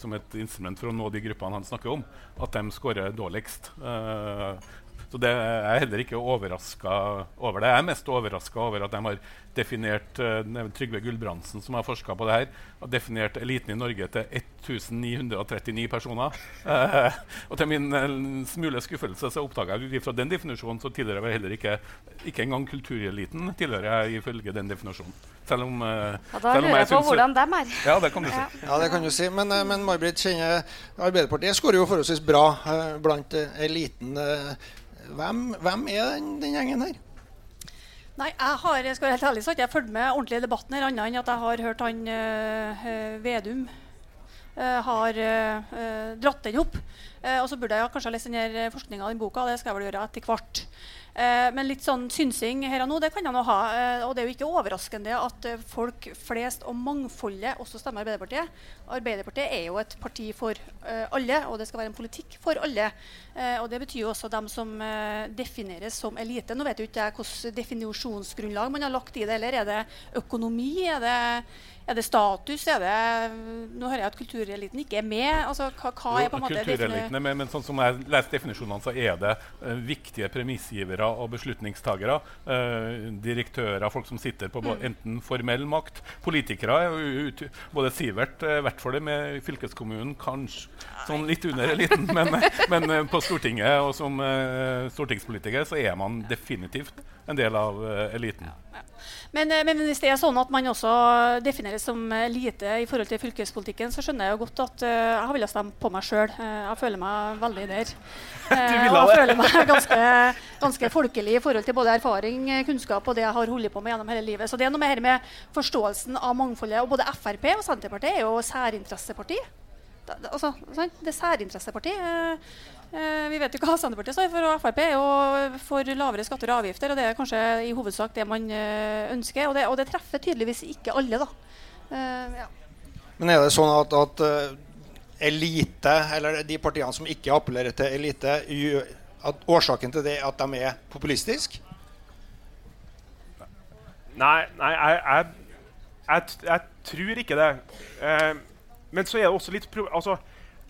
Som et instrument for å nå de gruppene han snakker om, at de scorer dårligst. Uh, Så det er heller ikke overraska over. det. Jeg er mest overraska over at de har definert uh, Trygve Gulbrandsen, som har forska på det her, har definert eliten i Norge til 1939 personer. Uh, og til min uh, smule skuffelse så oppdaga jeg fra den definisjonen så tilhører jeg heller ikke ikke engang kultureliten tilhører jeg ifølge den definisjonen. Selv om, uh, ja, da lurer jeg, jeg på hvordan dem er. Ja, det kan du si. Ja, det kan du si. Men, men May-Britt kjenner Arbeiderpartiet skårer jo forholdsvis bra blant eliten. Hvem, hvem, er den, den, gjengen her? Nei, jeg har jeg skal være helt ærlig, ikke jeg fulgt med ordentlig i debatten her, annet enn at jeg har hørt han øh, Vedum øh, har øh, dratt den opp. og så burde jeg kanskje ha lest den forskninga i boka. Det skal jeg vel gjøre etter hvert. Eh, men litt sånn synsing her og nå, det kan jeg nå ha. Eh, og det er jo ikke overraskende at eh, folk flest og mangfoldet også stemmer Arbeiderpartiet. Arbeiderpartiet er jo et parti for alle, og det skal være en politikk for alle. Og det betyr jo også dem som defineres som elite. Nå vet jo ikke jeg hvilket definisjonsgrunnlag man har lagt i det. Eller er det økonomi? Er det er det status? Er det, nå hører jeg at kultureliten ikke er med. Altså, hva, hva er på en måte Kultureliten er med, men sånn som jeg leser definisjonene, så er det uh, viktige premissgivere og beslutningstagere. Uh, direktører, folk som sitter på mm. enten formell makt. Politikere. Ut, både Sivert, uh, i hvert fall med fylkeskommunen, kanskje sånn litt under eliten, men, men på Stortinget og som stortingspolitiker så er man definitivt en del av eliten. Men, eh, men, hvis det er sånn at man også defineres som lite i forhold til fylkespolitikken, så skjønner jeg jo godt at uh, jeg har villet stemme på meg sjøl. Jeg føler meg veldig der. Og jeg føler meg ganske, ganske, folkelig i forhold til både erfaring, kunnskap og det jeg har holdt på med gjennom hele livet. Så det er noe med, med forståelsen av mangfoldet. Og både Frp og Senterpartiet er jo særinteresseparti. Altså, det er særinteresseparti. Uh, Eh, vi vet jo hva Senterpartiet står for, og Frp er jo for lavere skatter og avgifter. og Det er kanskje i hovedsak det man eh, ønsker. Og det, og det treffer tydeligvis ikke alle, da. Eh, ja. Men er det sånn at, at uh, elite, eller de partiene som ikke appellerer til elite, at årsaken til det er at de er populistiske? Nei, nei jeg, jeg, jeg, jeg, tror ikke det. Uh, men så er det også litt altså,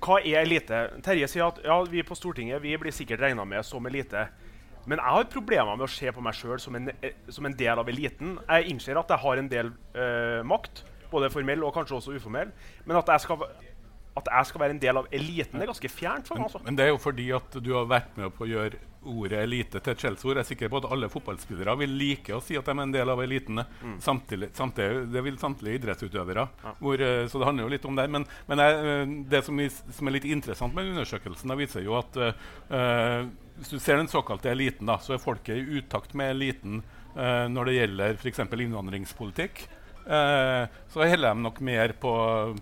hva er elite? Terje sier at ja, vi på Stortinget vi blir sikkert regna med som elite. Men jeg har problemer med å se på meg sjøl som, eh, som, en del av eliten. Jeg innser at jeg har en del uh, makt, både formell og kanskje også uformell. Men at jeg skal at jeg skal være en del av eliten, det er ganske fjernt for meg. Altså. Men, det er jo fordi at du har vært med på å gjøre ordet elite til et skjellsord. Jeg er sikker på at alle fotballspillere vil like å si at de er en del av elitene. Mm. Samtidig, samtidig, det vil samtlige idrettsutøvere. Ja. Hvor, eh, så det handler jo litt om det. Men, men jeg, eh, det som, som, er litt interessant med undersøkelsen, da viser jo at uh, hvis du ser den såkalte eliten, da, så er folket i utakt med eliten uh, når det gjelder f.eks. innvandringspolitikk. Eh, så heller de nok mer på,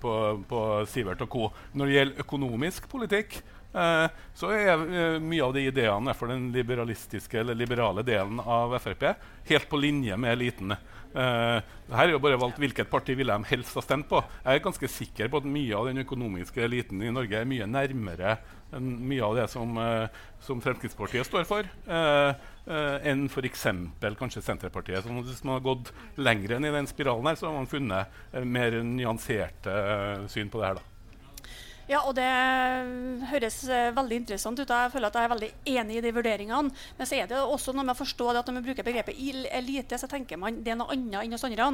på, på, Sivert og co. Når det gjelder økonomisk politikk, eh, så er eh, mye av de ideene for den liberalistiske eller liberale delen av Frp helt på linje med eliten. Uh, her er jo bare valgt hvilket parti ville de helst ha stemt på. Jeg er ganske sikker på at mye av den økonomiske eliten i Norge er mye nærmere enn mye av det som, uh, som Fremskrittspartiet står for. Enn f.eks. kanskje Senterpartiet. Så hvis man har gått lenger enn i den spiralen, her, så har man funnet mer nyanserte syn på det her. da. Ja, og Det høres uh, veldig interessant ut. Jeg føler at jeg er veldig enig i de vurderingene. Men så er det også noe med å forstå at når man bruker begrepet elite, så tenker man det er noe annet enn hos andre.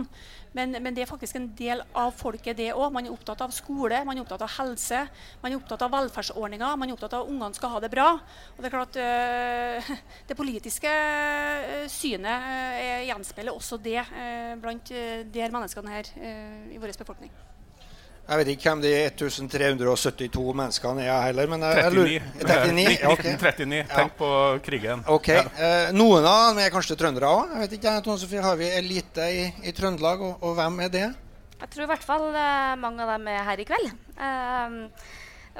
Men, men, det er faktisk en del av folket, det òg. Man er opptatt av skole, man er opptatt av helse, man er opptatt av velferdsordninger, man er opptatt av at ungene skal ha det bra. Og Det er klart uh, det politiske synet gjenspeiler også det blant de her menneskene her i vår befolkning. Jeg vet ikke hvem de 1372 menneskene er heller. Men jeg, 39. Jeg 39? Okay. 1939. Tenk ja. på krigen. Ok. Ja. Eh, noen av dem er kanskje trøndere òg. Jeg vet ikke, Har vi elite i, i Trøndelag, og, og, hvem er det? Jeg tror i hvert fall eh, mange av dem er her i kveld. Eh,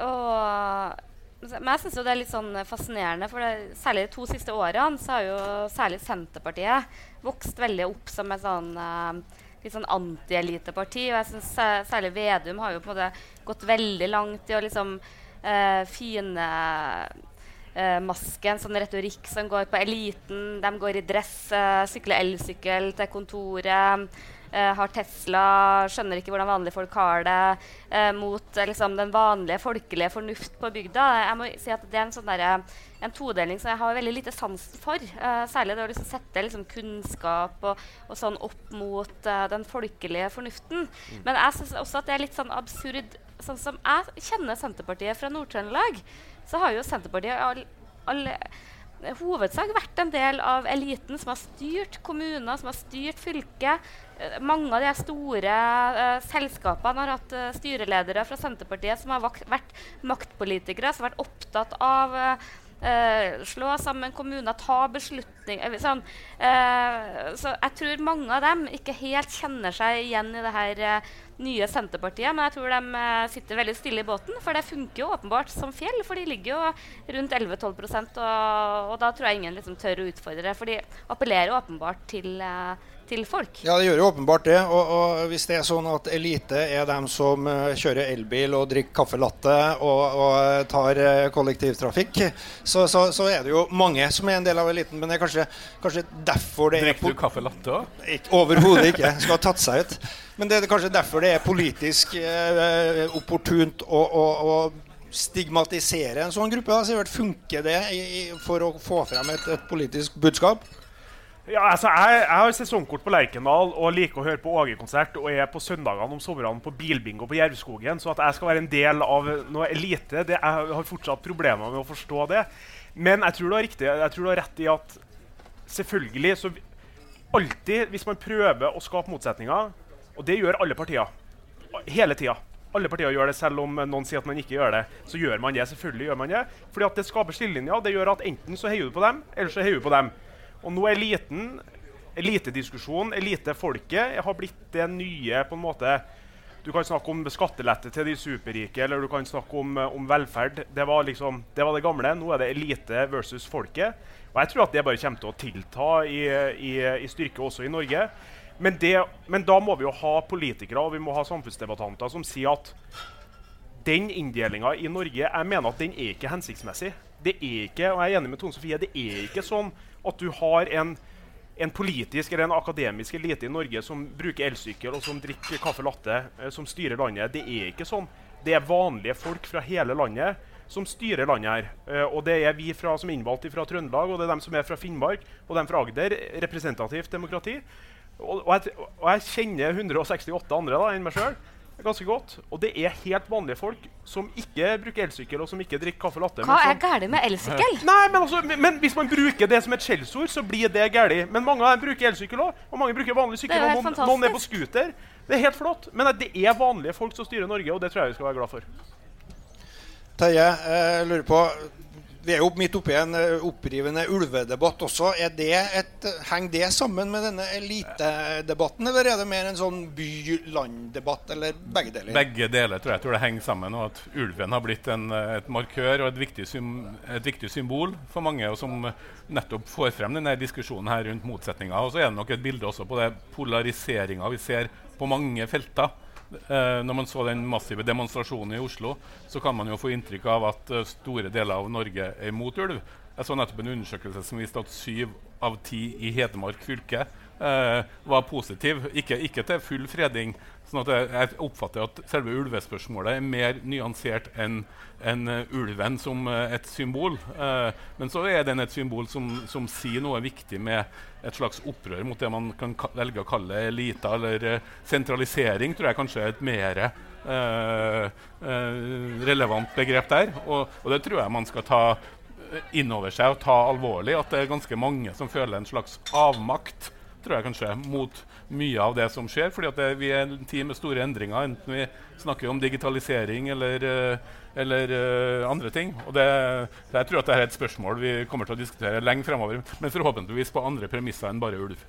og, men jeg syns det er litt sånn fascinerende, for det, særlig de to siste årene så har jo særlig Senterpartiet vokst veldig opp som en sånn uh, litt sånn anti-eliteparti. Og jeg synes særlig Vedum har jo på en måte gått veldig langt i å liksom eh, fine eh, maske en sånn retorikk som går på eliten. De går i dress, eh, sykler elsykkel til kontoret. Uh, har Tesla, skjønner ikke hvordan vanlige folk har det, eh, mot uh, liksom, den vanlige folkelige fornuft på bygda. Jeg må si at Det er en, sånn der, en todeling som jeg har veldig lite sans for. særlig det å liksom, sette liksom, kunnskap og, og, sånn opp mot den folkelige fornuften. Mm. Men jeg syns også at det er litt sånn absurd Sånn som jeg kjenner Senterpartiet fra Nord-Trøndelag, så har jo Senterpartiet all, all hovedsak vært en del av eliten som har styrt kommuner, som har styrt fylket. Mange av de store uh, selskapene har hatt uh, styreledere fra Senterpartiet som har vært maktpolitikere, som har vært opptatt av uh, Uh, slå sammen kommuner, ta beslutninger sånn, uh, Så jeg tror mange av dem ikke helt kjenner seg igjen i det her uh, nye Senterpartiet. Men jeg tror de sitter veldig stille i båten, for det funker jo åpenbart som fjell. For de ligger jo rundt 11-12 og, og da tror jeg ingen liksom tør å utfordre. For de appellerer åpenbart til til folk. Ja, det gjør jo åpenbart det. Og, og, hvis det er sånn at elite er dem som uh, kjører elbil og drikker kaffe latte og, og eh, tar uh, kollektivtrafikk, så, så, så, er det jo mange som er en del av eliten. Men det er kanskje, kanskje derfor det Drikker du kaffe latte òg? Overhodet ikke. Skal ha tatt seg ut. Men det er kanskje derfor det er politisk eh, opportunt å, å, å stigmatisere en sånn gruppe. Da. Så funker det i, i, for å få frem et, et politisk budskap? Ja, altså, jeg, jeg, har sesongkort på Lerkendal og liker å høre på Åge-konsert og er på søndagene om sommeren på bilbingo på Jervskogen. Så at jeg skal være en del av noe elite, det, jeg har fortsatt problemer med å forstå det. Men jeg tror du har, riktig, jeg tror du har rett i at selvfølgelig så Alltid hvis man prøver å skape motsetninger, og det gjør alle partier hele tida alle partier gjør det, selv om noen sier at man ikke gjør det. Så gjør man det. selvfølgelig gjør man det. Fordi at det skaper skillelinjer. Det gjør at enten så heier du på dem, eller så heier du på dem. Og nå er eliten, elitediskusjonen, elitefolket, har blitt det nye på en måte Du kan snakke om skattelette til de superrike, eller du kan snakke om, eh, om velferd. Det var, liksom, det var det gamle. Nå er det elite versus folket. Og jeg tror at det bare kommer til å tilta i, i, i styrke også i Norge. Men, det, men, da må vi jo ha politikere og vi må ha samfunnsdebattanter som sier at den inndelinga i Norge jeg mener at den er ikke hensiktsmessig. Det er ikke, og jeg er enig med Tone Sofie, det er ikke sånn at du har en, en, politisk eller en akademisk elite i Norge som bruker elsykkel og som drikker kaffe latte, eh, som styrer landet. Det er ikke sånn. Det er vanlige folk fra hele landet som styrer landet her. Eh, og det er vi fra, som er innvalgt fra Trøndelag, og det er dem som er fra Finnmark og dem fra Agder. Representativt demokrati. Og, og, jeg, og jeg, kjenner 168 andre da, enn meg sjøl ganske godt. Og det er helt vanlige folk som ikke bruker elsykkel og som ikke drikker kaffe latte. Hva er galt med elsykkel? Nei, men, altså, men, hvis man bruker det som et skjellsord, så blir det galt. Men mange av dem bruker elsykkel òg. Og mange bruker vanlig sykkel. Og noen, noen, er på scooter. Det er helt flott. Men det er vanlige folk som styrer Norge, og det tror jeg vi skal være glad for. Terje, jeg lurer på vi er jo midt oppi en eh, opprivende ulvedebatt også. Det et, henger det sammen med denne elitedebatten, eller er det mer en sånn by-land-debatt, eller begge deler? Begge deler, tror jeg. jeg tror det henger sammen. Og at ulven har blitt en, et markør og et viktig, et viktig, symbol for mange, og som nettopp får frem denne diskusjonen her rundt motsetninger. Og så er det nok et bilde også på det polariseringa vi ser på mange felter. Eh, når man så den massive demonstrasjonen i Oslo, så kan man jo få inntrykk av at uh, store deler av Norge er imot ulv. Jeg så nettopp en undersøkelse som viste at syv av ti i Hedmark fylke uh, var positiv. Ikke, ikke, til full fredning. sånn at jeg, oppfatter at selve ulvespørsmålet er mer nyansert enn en, uh, ulven som et symbol. men så er den et symbol som, som sier noe viktig med et slags opprør mot det man kan velge å kalle elita, eller uh, sentralisering, tror jeg kanskje er et mer uh, relevant begrep der. Og, og, det tror jeg man skal ta inn over seg og ta alvorlig. At det er ganske mange som føler en slags avmakt tror jeg kanskje, mot mye av det som skjer. fordi det, vi er en tid med store endringer, enten vi snakker om digitalisering eller, eller uh, andre ting. Og det, det, jeg tror at dette er et spørsmål vi kommer til å diskutere lenge fremover, men forhåpentligvis på andre premisser enn bare ulv.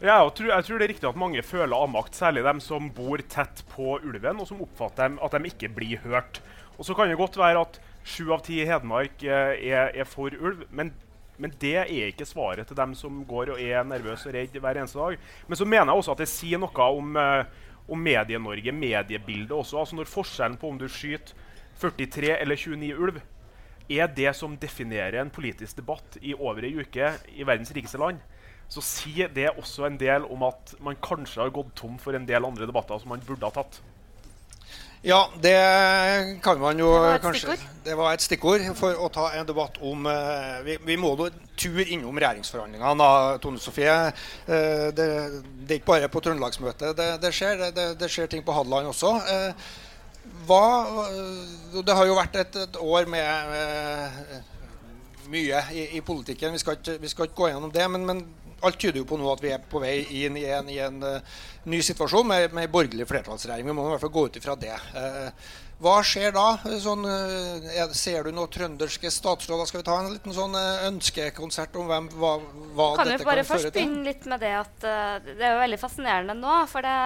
Ja, jeg tror, jeg tror, det er riktig at mange føler avmakt, særlig dem som bor tett på ulven, og som oppfatter at de ikke blir hørt. Og så kan det godt være at sju av ti i Hedmark er, er for ulv, men men det er ikke svaret til dem som går og er nervøse og redde hver eneste dag. Men så mener jeg også at det sier noe om, uh, om Medie-Norge, mediebildet også. Altså Når forskjellen på om du skyter 43 eller 29 ulv, er det som definerer en politisk debatt i over ei uke i verdens rikeste land, så sier det også en del om at man kanskje har gått tom for en del andre debatter som man burde ha tatt. Ja, det kan man jo det kanskje Det var et stikkord for å ta en debatt om uh, vi, vi, må nå tur innom regjeringsforhandlingene, Tone Sofie. Uh, det, det, er ikke bare på Trøndelagsmøtet det, det skjer. Det, det, skjer ting på Hadeland også. Uh, hva, det har jo vært et, et år med mye i, i, politikken. Vi skal, ikke, vi skal, ikke, gå gjennom det. Men, men alt tyder jo på nå at vi er på vei inn i en, i en uh, ny situasjon med, med borgerlig flertallsregjering. Vi må i hvert fall gå ut ifra det. Uh, hva skjer da? Sånn, uh, ser du noen trønderske statsråder? Skal vi ta en liten sånn ønskekonsert om hvem, hva, hva kan dette kan føre til? Kan vi bare først begynne litt med det at det er jo veldig fascinerende nå. For det,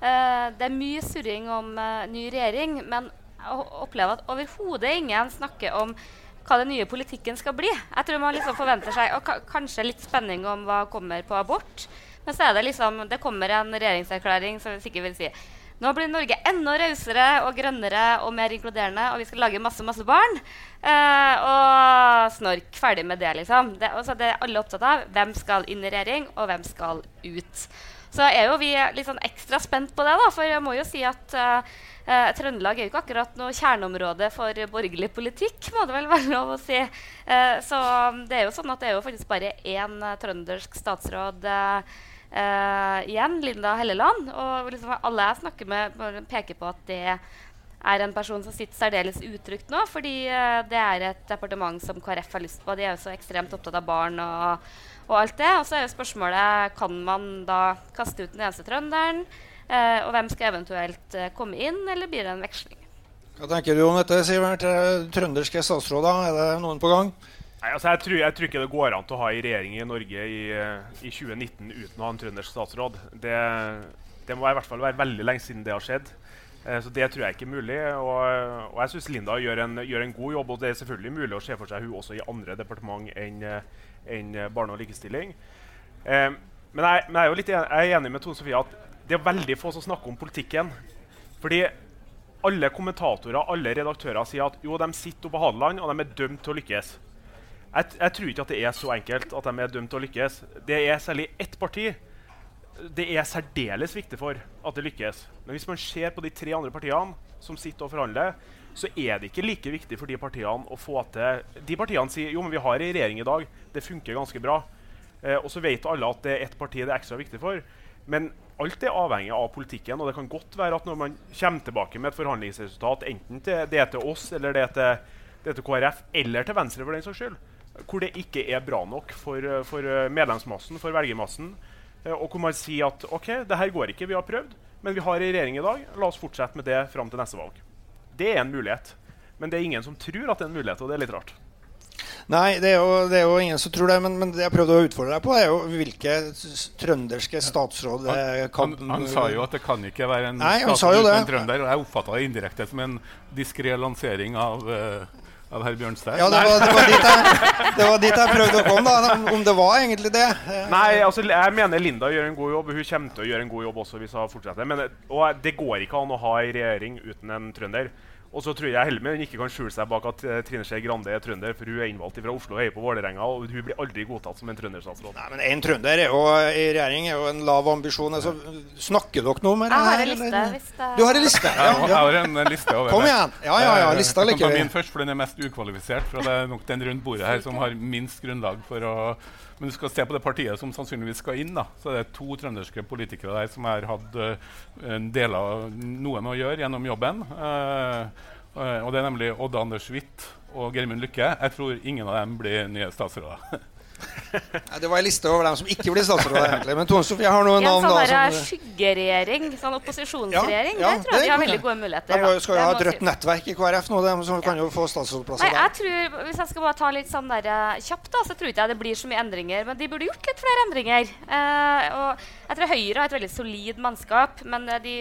det er mye surring om ny regjering. men jeg opplever at overhodet ingen snakker om hva den nye politikken skal bli. Jeg tror man liksom forventer seg og kanskje litt spenning om hva kommer på abort. Men så er det liksom, det kommer en regjeringserklæring som sikkert vil si nå blir Norge enda rausere og grønnere og mer inkluderende, og vi skal lage masse masse barn. Eh, og snork. Ferdig med det, liksom. Det, så er alle opptatt av hvem skal inn i regjering, og hvem skal ut. Så er jo vi litt sånn ekstra spent på det, da, for jeg må jo si at uh, Eh, Trøndelag er jo ikke akkurat noe kjerneområde for borgerlig politikk, må det vel være lov å si. Eh, så det er jo sånn at det er jo faktisk bare én uh, trøndersk statsråd uh, igjen, Linda Helleland. Og liksom alle jeg snakker med, peker på at det er en person som sitter særdeles utrygt nå, fordi uh, det er et departement som KrF har lyst på. De er jo så ekstremt opptatt av barn og, og alt det. Og så er jo spørsmålet kan man da kaste ut den eneste trønderen. Eh, og hvem skal eventuelt eh, komme inn, eller blir det en veksling? Hva tenker du om dette, Sivert? Trønderske statsråder, er det noen på gang? Nei, altså jeg, tror, jeg, tror, ikke det går an til å ha en regjering i Norge i, eh, i 2019 uten å ha en trøndersk statsråd. Det, det, må i hvert fall være veldig lenge siden det har skjedd. Eh, så det tror jeg ikke er mulig. Og, og jeg syns Linda gjør en, gjør en, god jobb. Og det er selvfølgelig mulig å se for seg hun også i andre departement enn en Barne- og likestilling. Eh, men jeg, men jeg, er jo litt enig, jeg er enig med Tone Sofie at det er veldig få som snakker om politikken. Fordi alle kommentatorer alle redaktører sier at jo, de sitter oppe på Hadeland og de er dømt til å lykkes. Jeg, jeg, tror ikke at det er så enkelt at de er dømt til å lykkes. Det er særlig ett parti det er særdeles viktig for at det lykkes. Men hvis man ser på de tre andre partiene som sitter og forhandler, så er det ikke like viktig for de partiene å få til De partiene sier jo, men vi har en regjering i dag. Det funker ganske bra. Eh, og så vet alle at det er ett parti det er ekstra viktig for. Men alt er avhengig av politikken. Og det kan godt være at når man kommer tilbake med et forhandlingsresultat, enten til, det er til oss, eller det er til, det er til KrF, eller til Venstre, for den saks skyld, hvor det ikke er bra nok for, for medlemsmassen, for velgermassen, eh, og hvor man sier at OK, det her går ikke, vi har prøvd, men vi har en regjering i dag, la oss fortsette med det fram til neste valg. Det er en mulighet. Men det er ingen som tror at det er en mulighet, og det er litt rart. Nei, det er, jo, det er, jo, ingen som tror det. Men, men det jeg prøvde å utfordre deg på, er jo hvilke trønderske statsråd kan han, han, sa jo at det kan ikke være en Nei, statsråd uten en trønder. Og jeg oppfatta det indirekte som en diskré lansering av uh, av herr Bjørnstad? Ja, det var, det, var jeg, det var, dit jeg, prøvde å komme, da. Om det var egentlig det. Nei, altså, jeg mener Linda gjør en god jobb. Hun kommer til å gjøre en god jobb også hvis hun fortsetter. Men, og det går ikke an å ha en regjering uten en trønder. Og så tror jeg Helme ikke kan skjule seg bak at uh, Trine Skei Grande er trønder, for hun er innvalgt fra Oslo og heier på Vålerenga, og hun blir aldri godtatt som en trønderstatsråd. Nei, men En trønder er jo, i regjering er jo en lav ambisjon. Altså, snakker dere noe med det her? Jeg har en liste. Hvis det... Du har en liste? Ja, jeg har en liste over Kom igjen! Ja, ja, ja, lista liker vi. Jeg kan ta min først, for den er mest ukvalifisert. For det er nok den rundt bordet her som har minst grunnlag for å men du skal se på det partiet som sannsynligvis skal inn. da, så det er to trønderske politikere der som har hatt uh, deler, noe med å gjøre gjennom jobben. Uh, og Det er nemlig Odd Anders Hvitt og Geirmund Lykke. Jeg tror ingen av dem blir nye statsråder. det var en liste over dem som ikke blir statsråder. egentlig Men Tone Sofie har noen navn. En sånn da, som, skyggeregjering, sånn opposisjonsregjering, ja, ja, det tror jeg de har veldig gode muligheter. De skal jo ha et rødt nettverk i KrF nå, de, som kan jo få statsrådplasser der. jeg tror, Hvis jeg skal bare ta litt sånn der, uh, kjapt, da, så tror ikke jeg det blir så mye endringer. Men de burde gjort litt flere endringer. Uh, og jeg tror Høyre har et veldig solid mannskap, men uh, de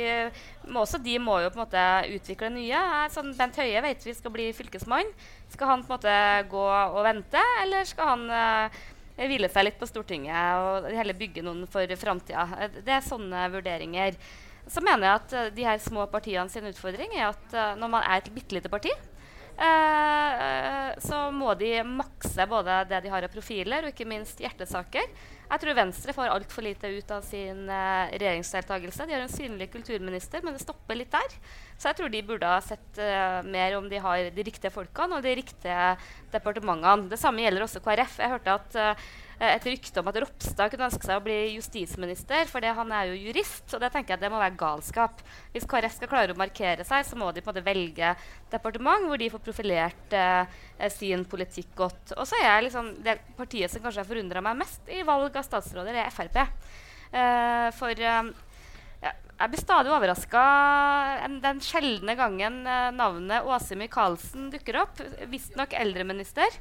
må også de må jo på en måte utvikle nye. Sånn, Bent Høie vet vi skal bli fylkesmann. Skal han på en måte gå og vente, eller skal han uh, hvile seg litt på Stortinget og heller bygge noen for framtida? Det er sånne vurderinger. Så mener jeg at uh, de her små partiene sin utfordring er at uh, når man er et bitte lite parti, så må de makse både det de har av profiler, og ikke minst hjertesaker. Jeg tror Venstre får altfor lite ut av sin uh, regjeringsdeltakelse. De har en synlig kulturminister, men det stopper litt der. Så jeg tror de burde ha sett uh, mer om de har de riktige folkene og de riktige departementene. Det samme gjelder også KrF. Jeg hørte at uh, et rykte om at Ropstad kunne ønske seg å bli justisminister, for han er jo jurist. Og det tenker jeg det må være galskap. Hvis KrF skal klare å markere seg, så må de på en måte velge departement hvor de får profilert sin politikk godt. Og så er jeg liksom det partiet som kanskje har forundra meg mest i valg av statsråder er Frp. Uh, for uh, jeg blir stadig overraska den sjeldne gangen uh, navnet Åse Michaelsen dukker opp. Visstnok eldreminister.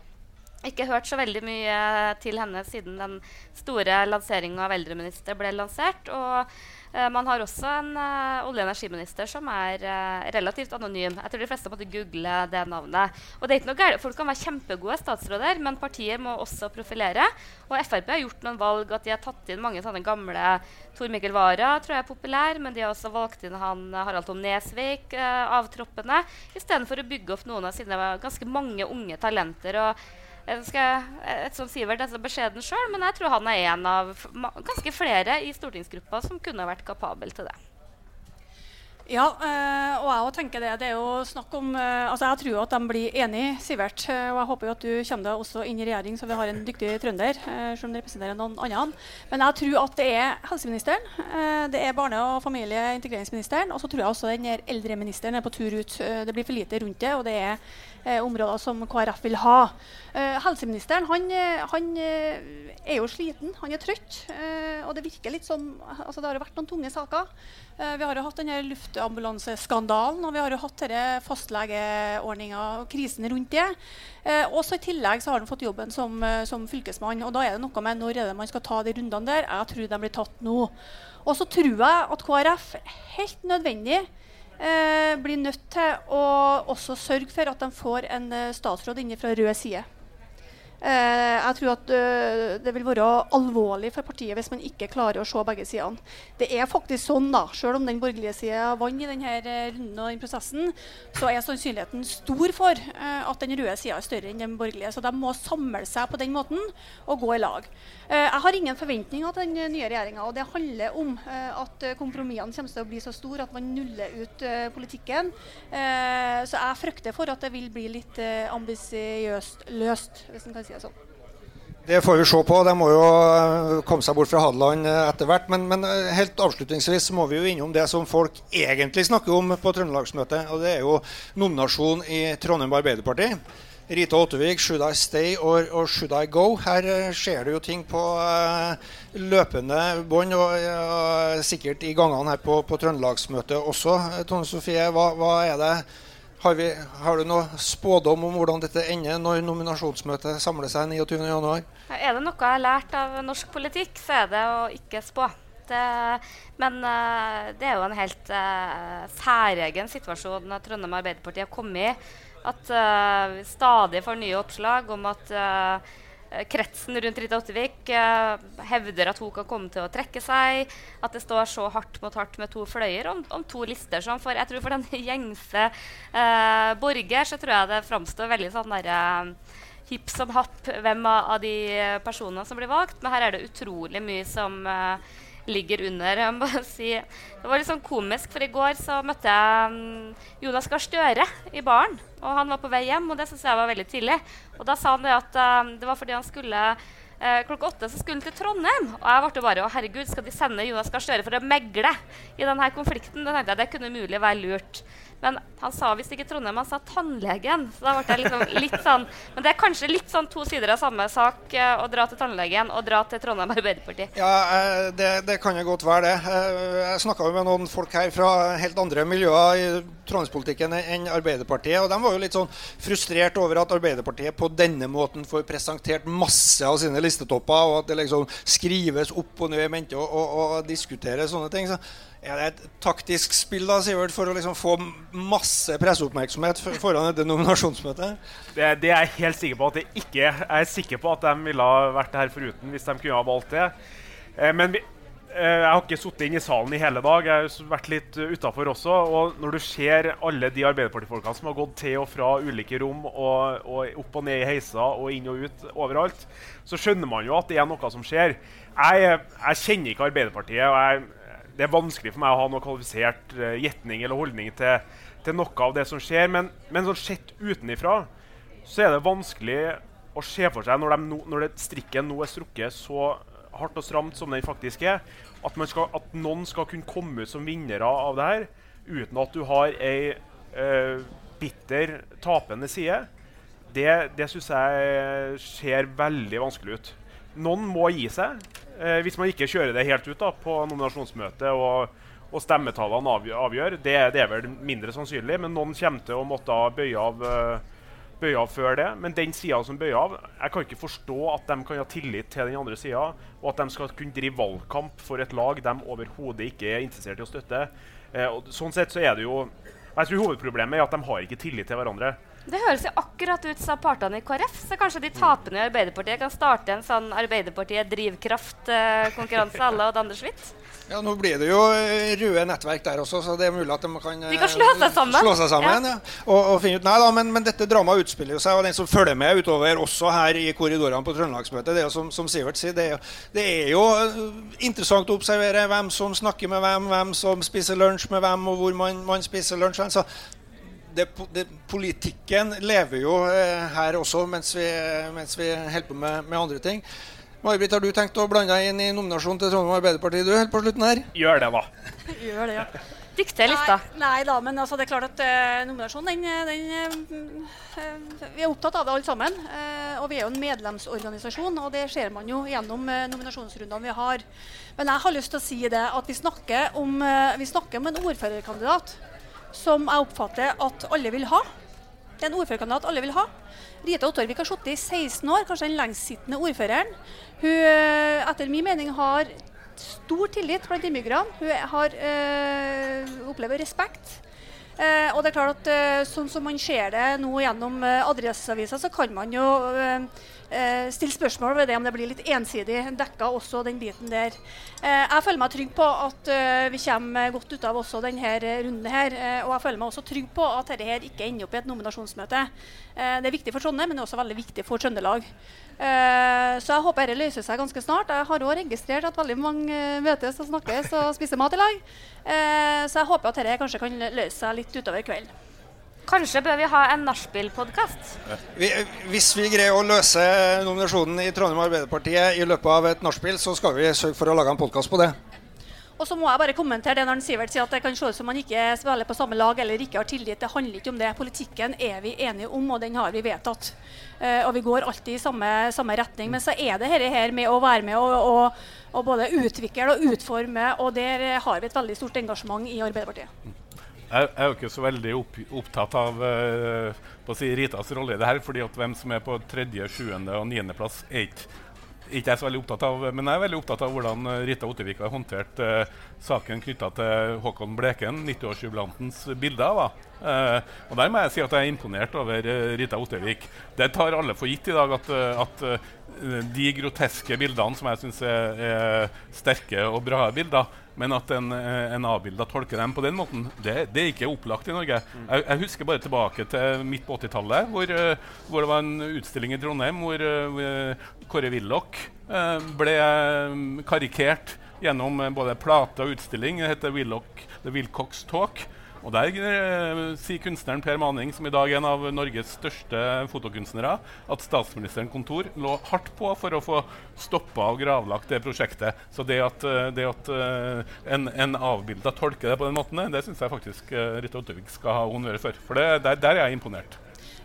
Ikke hørt så veldig mye til henne siden den store lanseringa av eldreminister ble lansert. Og man har også en uh, olje- og energiminister som er uh, relativt anonym. Jeg tror de fleste måtte google det navnet. Og det er ikke noe galt. Folk kan være kjempegode statsråder, men partiet må også profilere. Og Frp har gjort noen valg at de har tatt inn mange sånne gamle Tor Mikkel Wara tror jeg er populær, men de har også valgt inn han Harald Tom Nesvik av troppene, istedenfor å bygge opp noen av sine ganske mange unge talenter. og et sånt Sivert er så beskjeden sjøl, men jeg tror han er en av ganske flere i stortingsgruppa som kunne vært kapabel til det. Ja, øh, og jeg tenker det. Det er jo snakk om øh, altså Jeg tror at de blir enige, Sivert. Og jeg håper jo at du kommer deg også inn i regjering, så vi har en dyktig trønder som representerer noen andre. Men jeg tror at det er helseministeren, det er barne- og familie- og integreringsministeren, og så tror jeg også den eldreministeren er på tur ut. det blir for lite rundt det, og det er eh, områder som KrF vil ha. Eh, helseministeren han, eh, han, eh, er jo sliten, han er trøtt. Eh, og det virker litt som altså Det har vært noen tunge saker. Eh, vi har jo hatt denne luftambulanseskandalen, og vi har jo hatt denne fastlegeordninga og krisen rundt det. også I tillegg så har han fått jobben som, som, fylkesmann. og Da er det noe med når er det man skal ta de rundene der. Jeg tror de blir tatt nå. Og så tror jeg at KrF helt nødvendig blir nødt til å også sørge for at de får en eh, statsråd inne fra rød side. Uh, jeg tror at uh, det vil være alvorlig for partiet hvis man ikke klarer å se begge sidene. Det er faktisk sånn, da, selv om den borgerlige sida vant i denne uh, runden og den prosessen, så er sannsynligheten stor for at den røde sida er større enn den borgerlige. Så de må samle seg på den måten og gå i lag. jeg har ingen forventninger til den nye regjeringa. Det handler om at kompromissene kommer til å bli så store at man nuller ut politikken. så jeg frykter for at det vil bli litt ambisiøst løst. hvis man kan si det sånn. Det får vi se på. De må jo eh, komme seg bort fra Hadeland eh, etter hvert. Men, men, eh, helt avslutningsvis må vi jo innom det som folk egentlig snakker om på Trøndelagsmøtet. Og det er jo nominasjon i Trondheim Arbeiderparti. Rita Ottevik, 'Should I Stay or, or Should I Go?' Her skjer det jo ting på uh, løpende bånd, og uh, sikkert i gangene her på, på Trøndelagsmøtet også. Tone Sofie, hva, hva er det har, vi, har, du noe spådom om hvordan dette ender når nominasjonsmøtet samler seg 29.1? Er det noe jeg har lært av norsk politikk, så er det å ikke spå. Det, men uh, det er jo en helt uh, særegen situasjon Trondheim Arbeiderparti har kommet i. At uh, vi stadig får nye oppslag om at Eh, kretsen rundt Rita Ottevik uh, hevder at hun kan komme til å trekke seg. At det står så hardt mot hardt med to fløyer om, om to lister. Som for, jeg tror for den gjengse uh, borger så tror jeg det framstår veldig sånn derre uh, hipp som happ hvem av, de personene som blir valgt. Men her er det utrolig mye som uh, ligger under. Jeg må si. Det var litt sånn komisk, for i går så møtte jeg um, Jonas Gahr Støre i baren. Og han var på vei hjem, og det syns jeg var veldig tidlig. Og da sa han det at uh, det var fordi han skulle uh, klokka åtte så skulle han til Trondheim. Og jeg ble bare Å, herregud, skal de sende Jonas Gahr Støre for å megle i denne konflikten? Da tenkte jeg det kunne mulig være lurt. Men han sa visst ikke Trondheim, han sa tannlegen. Så da ble jeg liksom litt sånn Men det er kanskje litt sånn to sider av samme sak eh, å dra til tannlegen og dra til Trondheim Arbeiderparti. Ja, eh, det, det kan jo godt være det. Eh, jeg snakka med noen folk her fra helt andre miljøer i trondheimspolitikken enn Arbeiderpartiet. Og de var jo litt sånn frustrert over at Arbeiderpartiet på denne måten får presentert masse av sine listetopper, og at det liksom skrives opp og ned i mente og, og, og diskuteres sånne ting. Så er det et taktisk spill da, Sivert, for å liksom få masse presseoppmerksomhet foran dette nominasjonsmøtet? Det, det, er jeg helt sikker på at det ikke Jeg er sikker på at de ville vært her foruten hvis de kunne ha valgt det. Eh, men vi, eh, jeg har ikke sittet inne i salen i hele dag. Jeg har vært litt utafor også. Og når du ser alle de Arbeiderpartifolkene som har gått til og fra ulike rom, og, og, opp og ned i heiser og inn og ut overalt, så skjønner man jo at det er noe som skjer. Jeg, jeg kjenner ikke Arbeiderpartiet. og jeg det er vanskelig for meg å ha noe kvalifisert uh, gjetning eller holdning til, til, noe av det som skjer. Men, men sånn sett utenifra så er det vanskelig å se for seg, når, no, når det, strikken nå er strukket så hardt og stramt som den faktisk er, at, skal, at, noen skal kunne komme ut som vinnere av det her uten at du har ei uh, bitter, tapende side. Det, det syns jeg ser veldig vanskelig ut. Noen må gi seg. Eh, hvis man ikke kjører det helt ut da, på nominasjonsmøtet og, og stemmetallene avgjør, det, det, er vel mindre sannsynlig. Men noen kommer til å måtte bøye av, uh, bøye av før det. Men den sida som bøyer av, jeg kan ikke forstå at de kan ha tillit til den andre sida, og at de skal kunne drive valgkamp for et lag de overhodet ikke er interessert i å støtte. Uh, sånn sett så er det jo jeg tror Hovedproblemet er at de har ikke tillit til hverandre. Det høres jo akkurat ut som partene i KrF. Så kanskje de tapende i Arbeiderpartiet kan starte en sånn Arbeiderpartiet drivkraft-konkurranse à la Anders Schmidt? Ja, Nå blir det jo eh, røde nettverk der også, så det er mulig at de kan, de kan slå seg sammen. Slå seg sammen ja. Ja. Og, og, finne ut, nei da, men, men dette dramaet utspiller jo seg, og den som følger med utover også her i korridorene på Trøndelagsmøtet, det er jo som, som Sivert sier, det er, jo, det er, jo, eh, interessant å observere hvem som snakker med hvem, hvem som spiser lunsj med hvem, og hvor man, man spiser lunsj. Så det, det, politikken lever jo eh, her også mens vi, mens vi holder på med, med, andre ting. May-Britt, har du tenkt å blande deg inn i nominasjonen til Trondheim Arbeiderparti du, helt på slutten her? Gjør det, da. Gjør det, ja. Dikte litt, da. Nei, nei, da, men altså, det er klart at uh, nominasjonen, den, den uh, Vi er opptatt av det alle sammen. Uh, og vi er jo en medlemsorganisasjon, og det ser man jo gjennom nominasjonsrundene vi har. Men jeg har lyst til å si det at vi snakker om, vi snakker om en ordførerkandidat som jeg oppfatter at alle vil ha. Det er en ordførerkandidat alle vil ha. Rita Ottorvik har sittet i 16 år, kanskje den lengstsittende ordføreren. Hun eh, etter min mening har stor tillit blant innbyggerne. Hun har, øh, opplever respekt. Eh, og det er klart at øh, Sånn som man ser det nå gjennom eh, Adresseavisa, så kan man jo eh, stille spørsmål ved det om det blir litt ensidig dekka også den biten der. Eh, jeg føler meg trygg på at eh, vi kommer godt ut av også denne runden her. Eh, og jeg føler meg også trygg på at dette her ikke ender opp i et nominasjonsmøte. Eh, det er viktig for Trondheim, men det er også veldig viktig for Trøndelag. Eh, så jeg håper dette løser seg ganske snart. Jeg har òg registrert at veldig mange møtes og snakkes og spiser mat i lag. så jeg håper at dette kanskje kan løse seg litt utover kvelden. Kanskje bør vi ha en nachspiel-podkast? Hvis vi greier å løse nominasjonen i Trondheim Arbeiderpartiet i løpet av et nachspiel, så skal vi sørge for å lage en podkast på det. Og så må jeg bare kommentere det når Sivert sier at det kan se ut som man ikke spiller på samme lag eller ikke har tillit. Det handler ikke om det. Politikken er vi enige om, og den har vi vedtatt. Uh, og vi går alltid i samme, samme, retning. Men så er det dette her med å være med og, og, og både utvikle og utforme, og der har vi et veldig stort engasjement i Arbeiderpartiet. Jeg er jo ikke så veldig opp, opptatt av uh, si Ritas rolle i det her. fordi at hvem som er på tredje, sjuende og niendeplass, er ikke, ikke jeg så veldig opptatt av. Men jeg er veldig opptatt av hvordan eh, Rita Ottevik har håndtert uh, saken knytta til Håkon Bleken, 90-årsjubilantens bilder. Uh, og Der må jeg si at jeg er imponert over Rita Ottevik. Det tar alle for gitt i dag at, at de groteske bildene, som jeg syns er, er sterke og bra bilder, men at en, eh, en avbilda tolker dem på den måten, det, det er ikke opplagt i Norge. Jeg, jeg, husker bare tilbake til midt på 80-tallet, hvor, eh, hvor, det var en utstilling i Trondheim hvor hvor Kåre Willoch ble karikert gjennom både plate og utstilling. Det heter Willoch, The Wilcox Talk. Og Der eh, sier kunstneren Per Maning, som i dag er en av Norges største fotokunstnere, at statsministerens kontor lå hardt på for å få stoppa og gravlagt det prosjektet. Så det at, eh, det at uh, en, en avbilda tolker det på den måten, det syns jeg faktisk Rita Ottervik skal ha honnør for. For det, der, der er jeg imponert.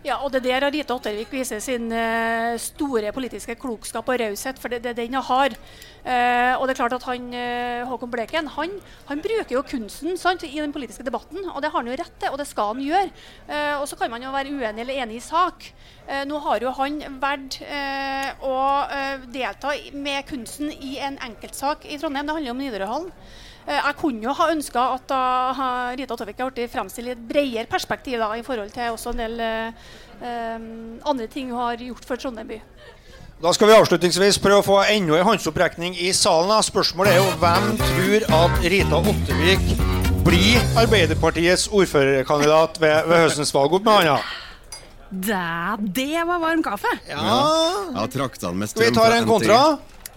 Ja, og det der Rita Ottervik viser sin uh, store politiske klokskap og raushet, for det er den hun har. Uh, og det er klart at han, uh, Håkon Bleken han, han, bruker jo kunsten sant, i den politiske debatten, og det har han jo rett til, og det skal han gjøre. og så kan man jo være uenig eller enig i sak. nå har jo han valgt å delta med kunsten i en enkeltsak i Trondheim. Det handler om Nidarøhallen. Eh, jeg kunne jo ha ønska at da Rita Ottervik har blitt fremstilt i et bredere perspektiv da, i forhold til også en del eh, andre ting hun har gjort for Trondheim by. Da skal vi avslutningsvis prøve å få enda en håndsopprekning i salen. Spørsmålet er jo hvem tror at Rita Ottervik blir Arbeiderpartiets ordførerkandidat ved, ved høstens valg? Opp med hånda. Det, det var varm kaffe. Ja, ja traktene med strøm Skal vi ta en kontra?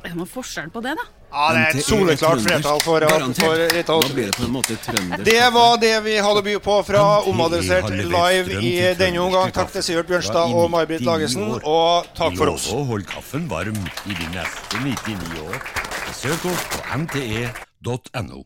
Er det noe forskjell på det, da? Ja, det er et soleklart flertall for, for Rita. Det var det vi hadde å by på fra Omadressert live i denne omgang. Takk til Sivert Bjørnstad og May-Britt Lagesen, og takk for oss. Hold kaffen varm i de neste 99 år. Besøk oss på nte.no.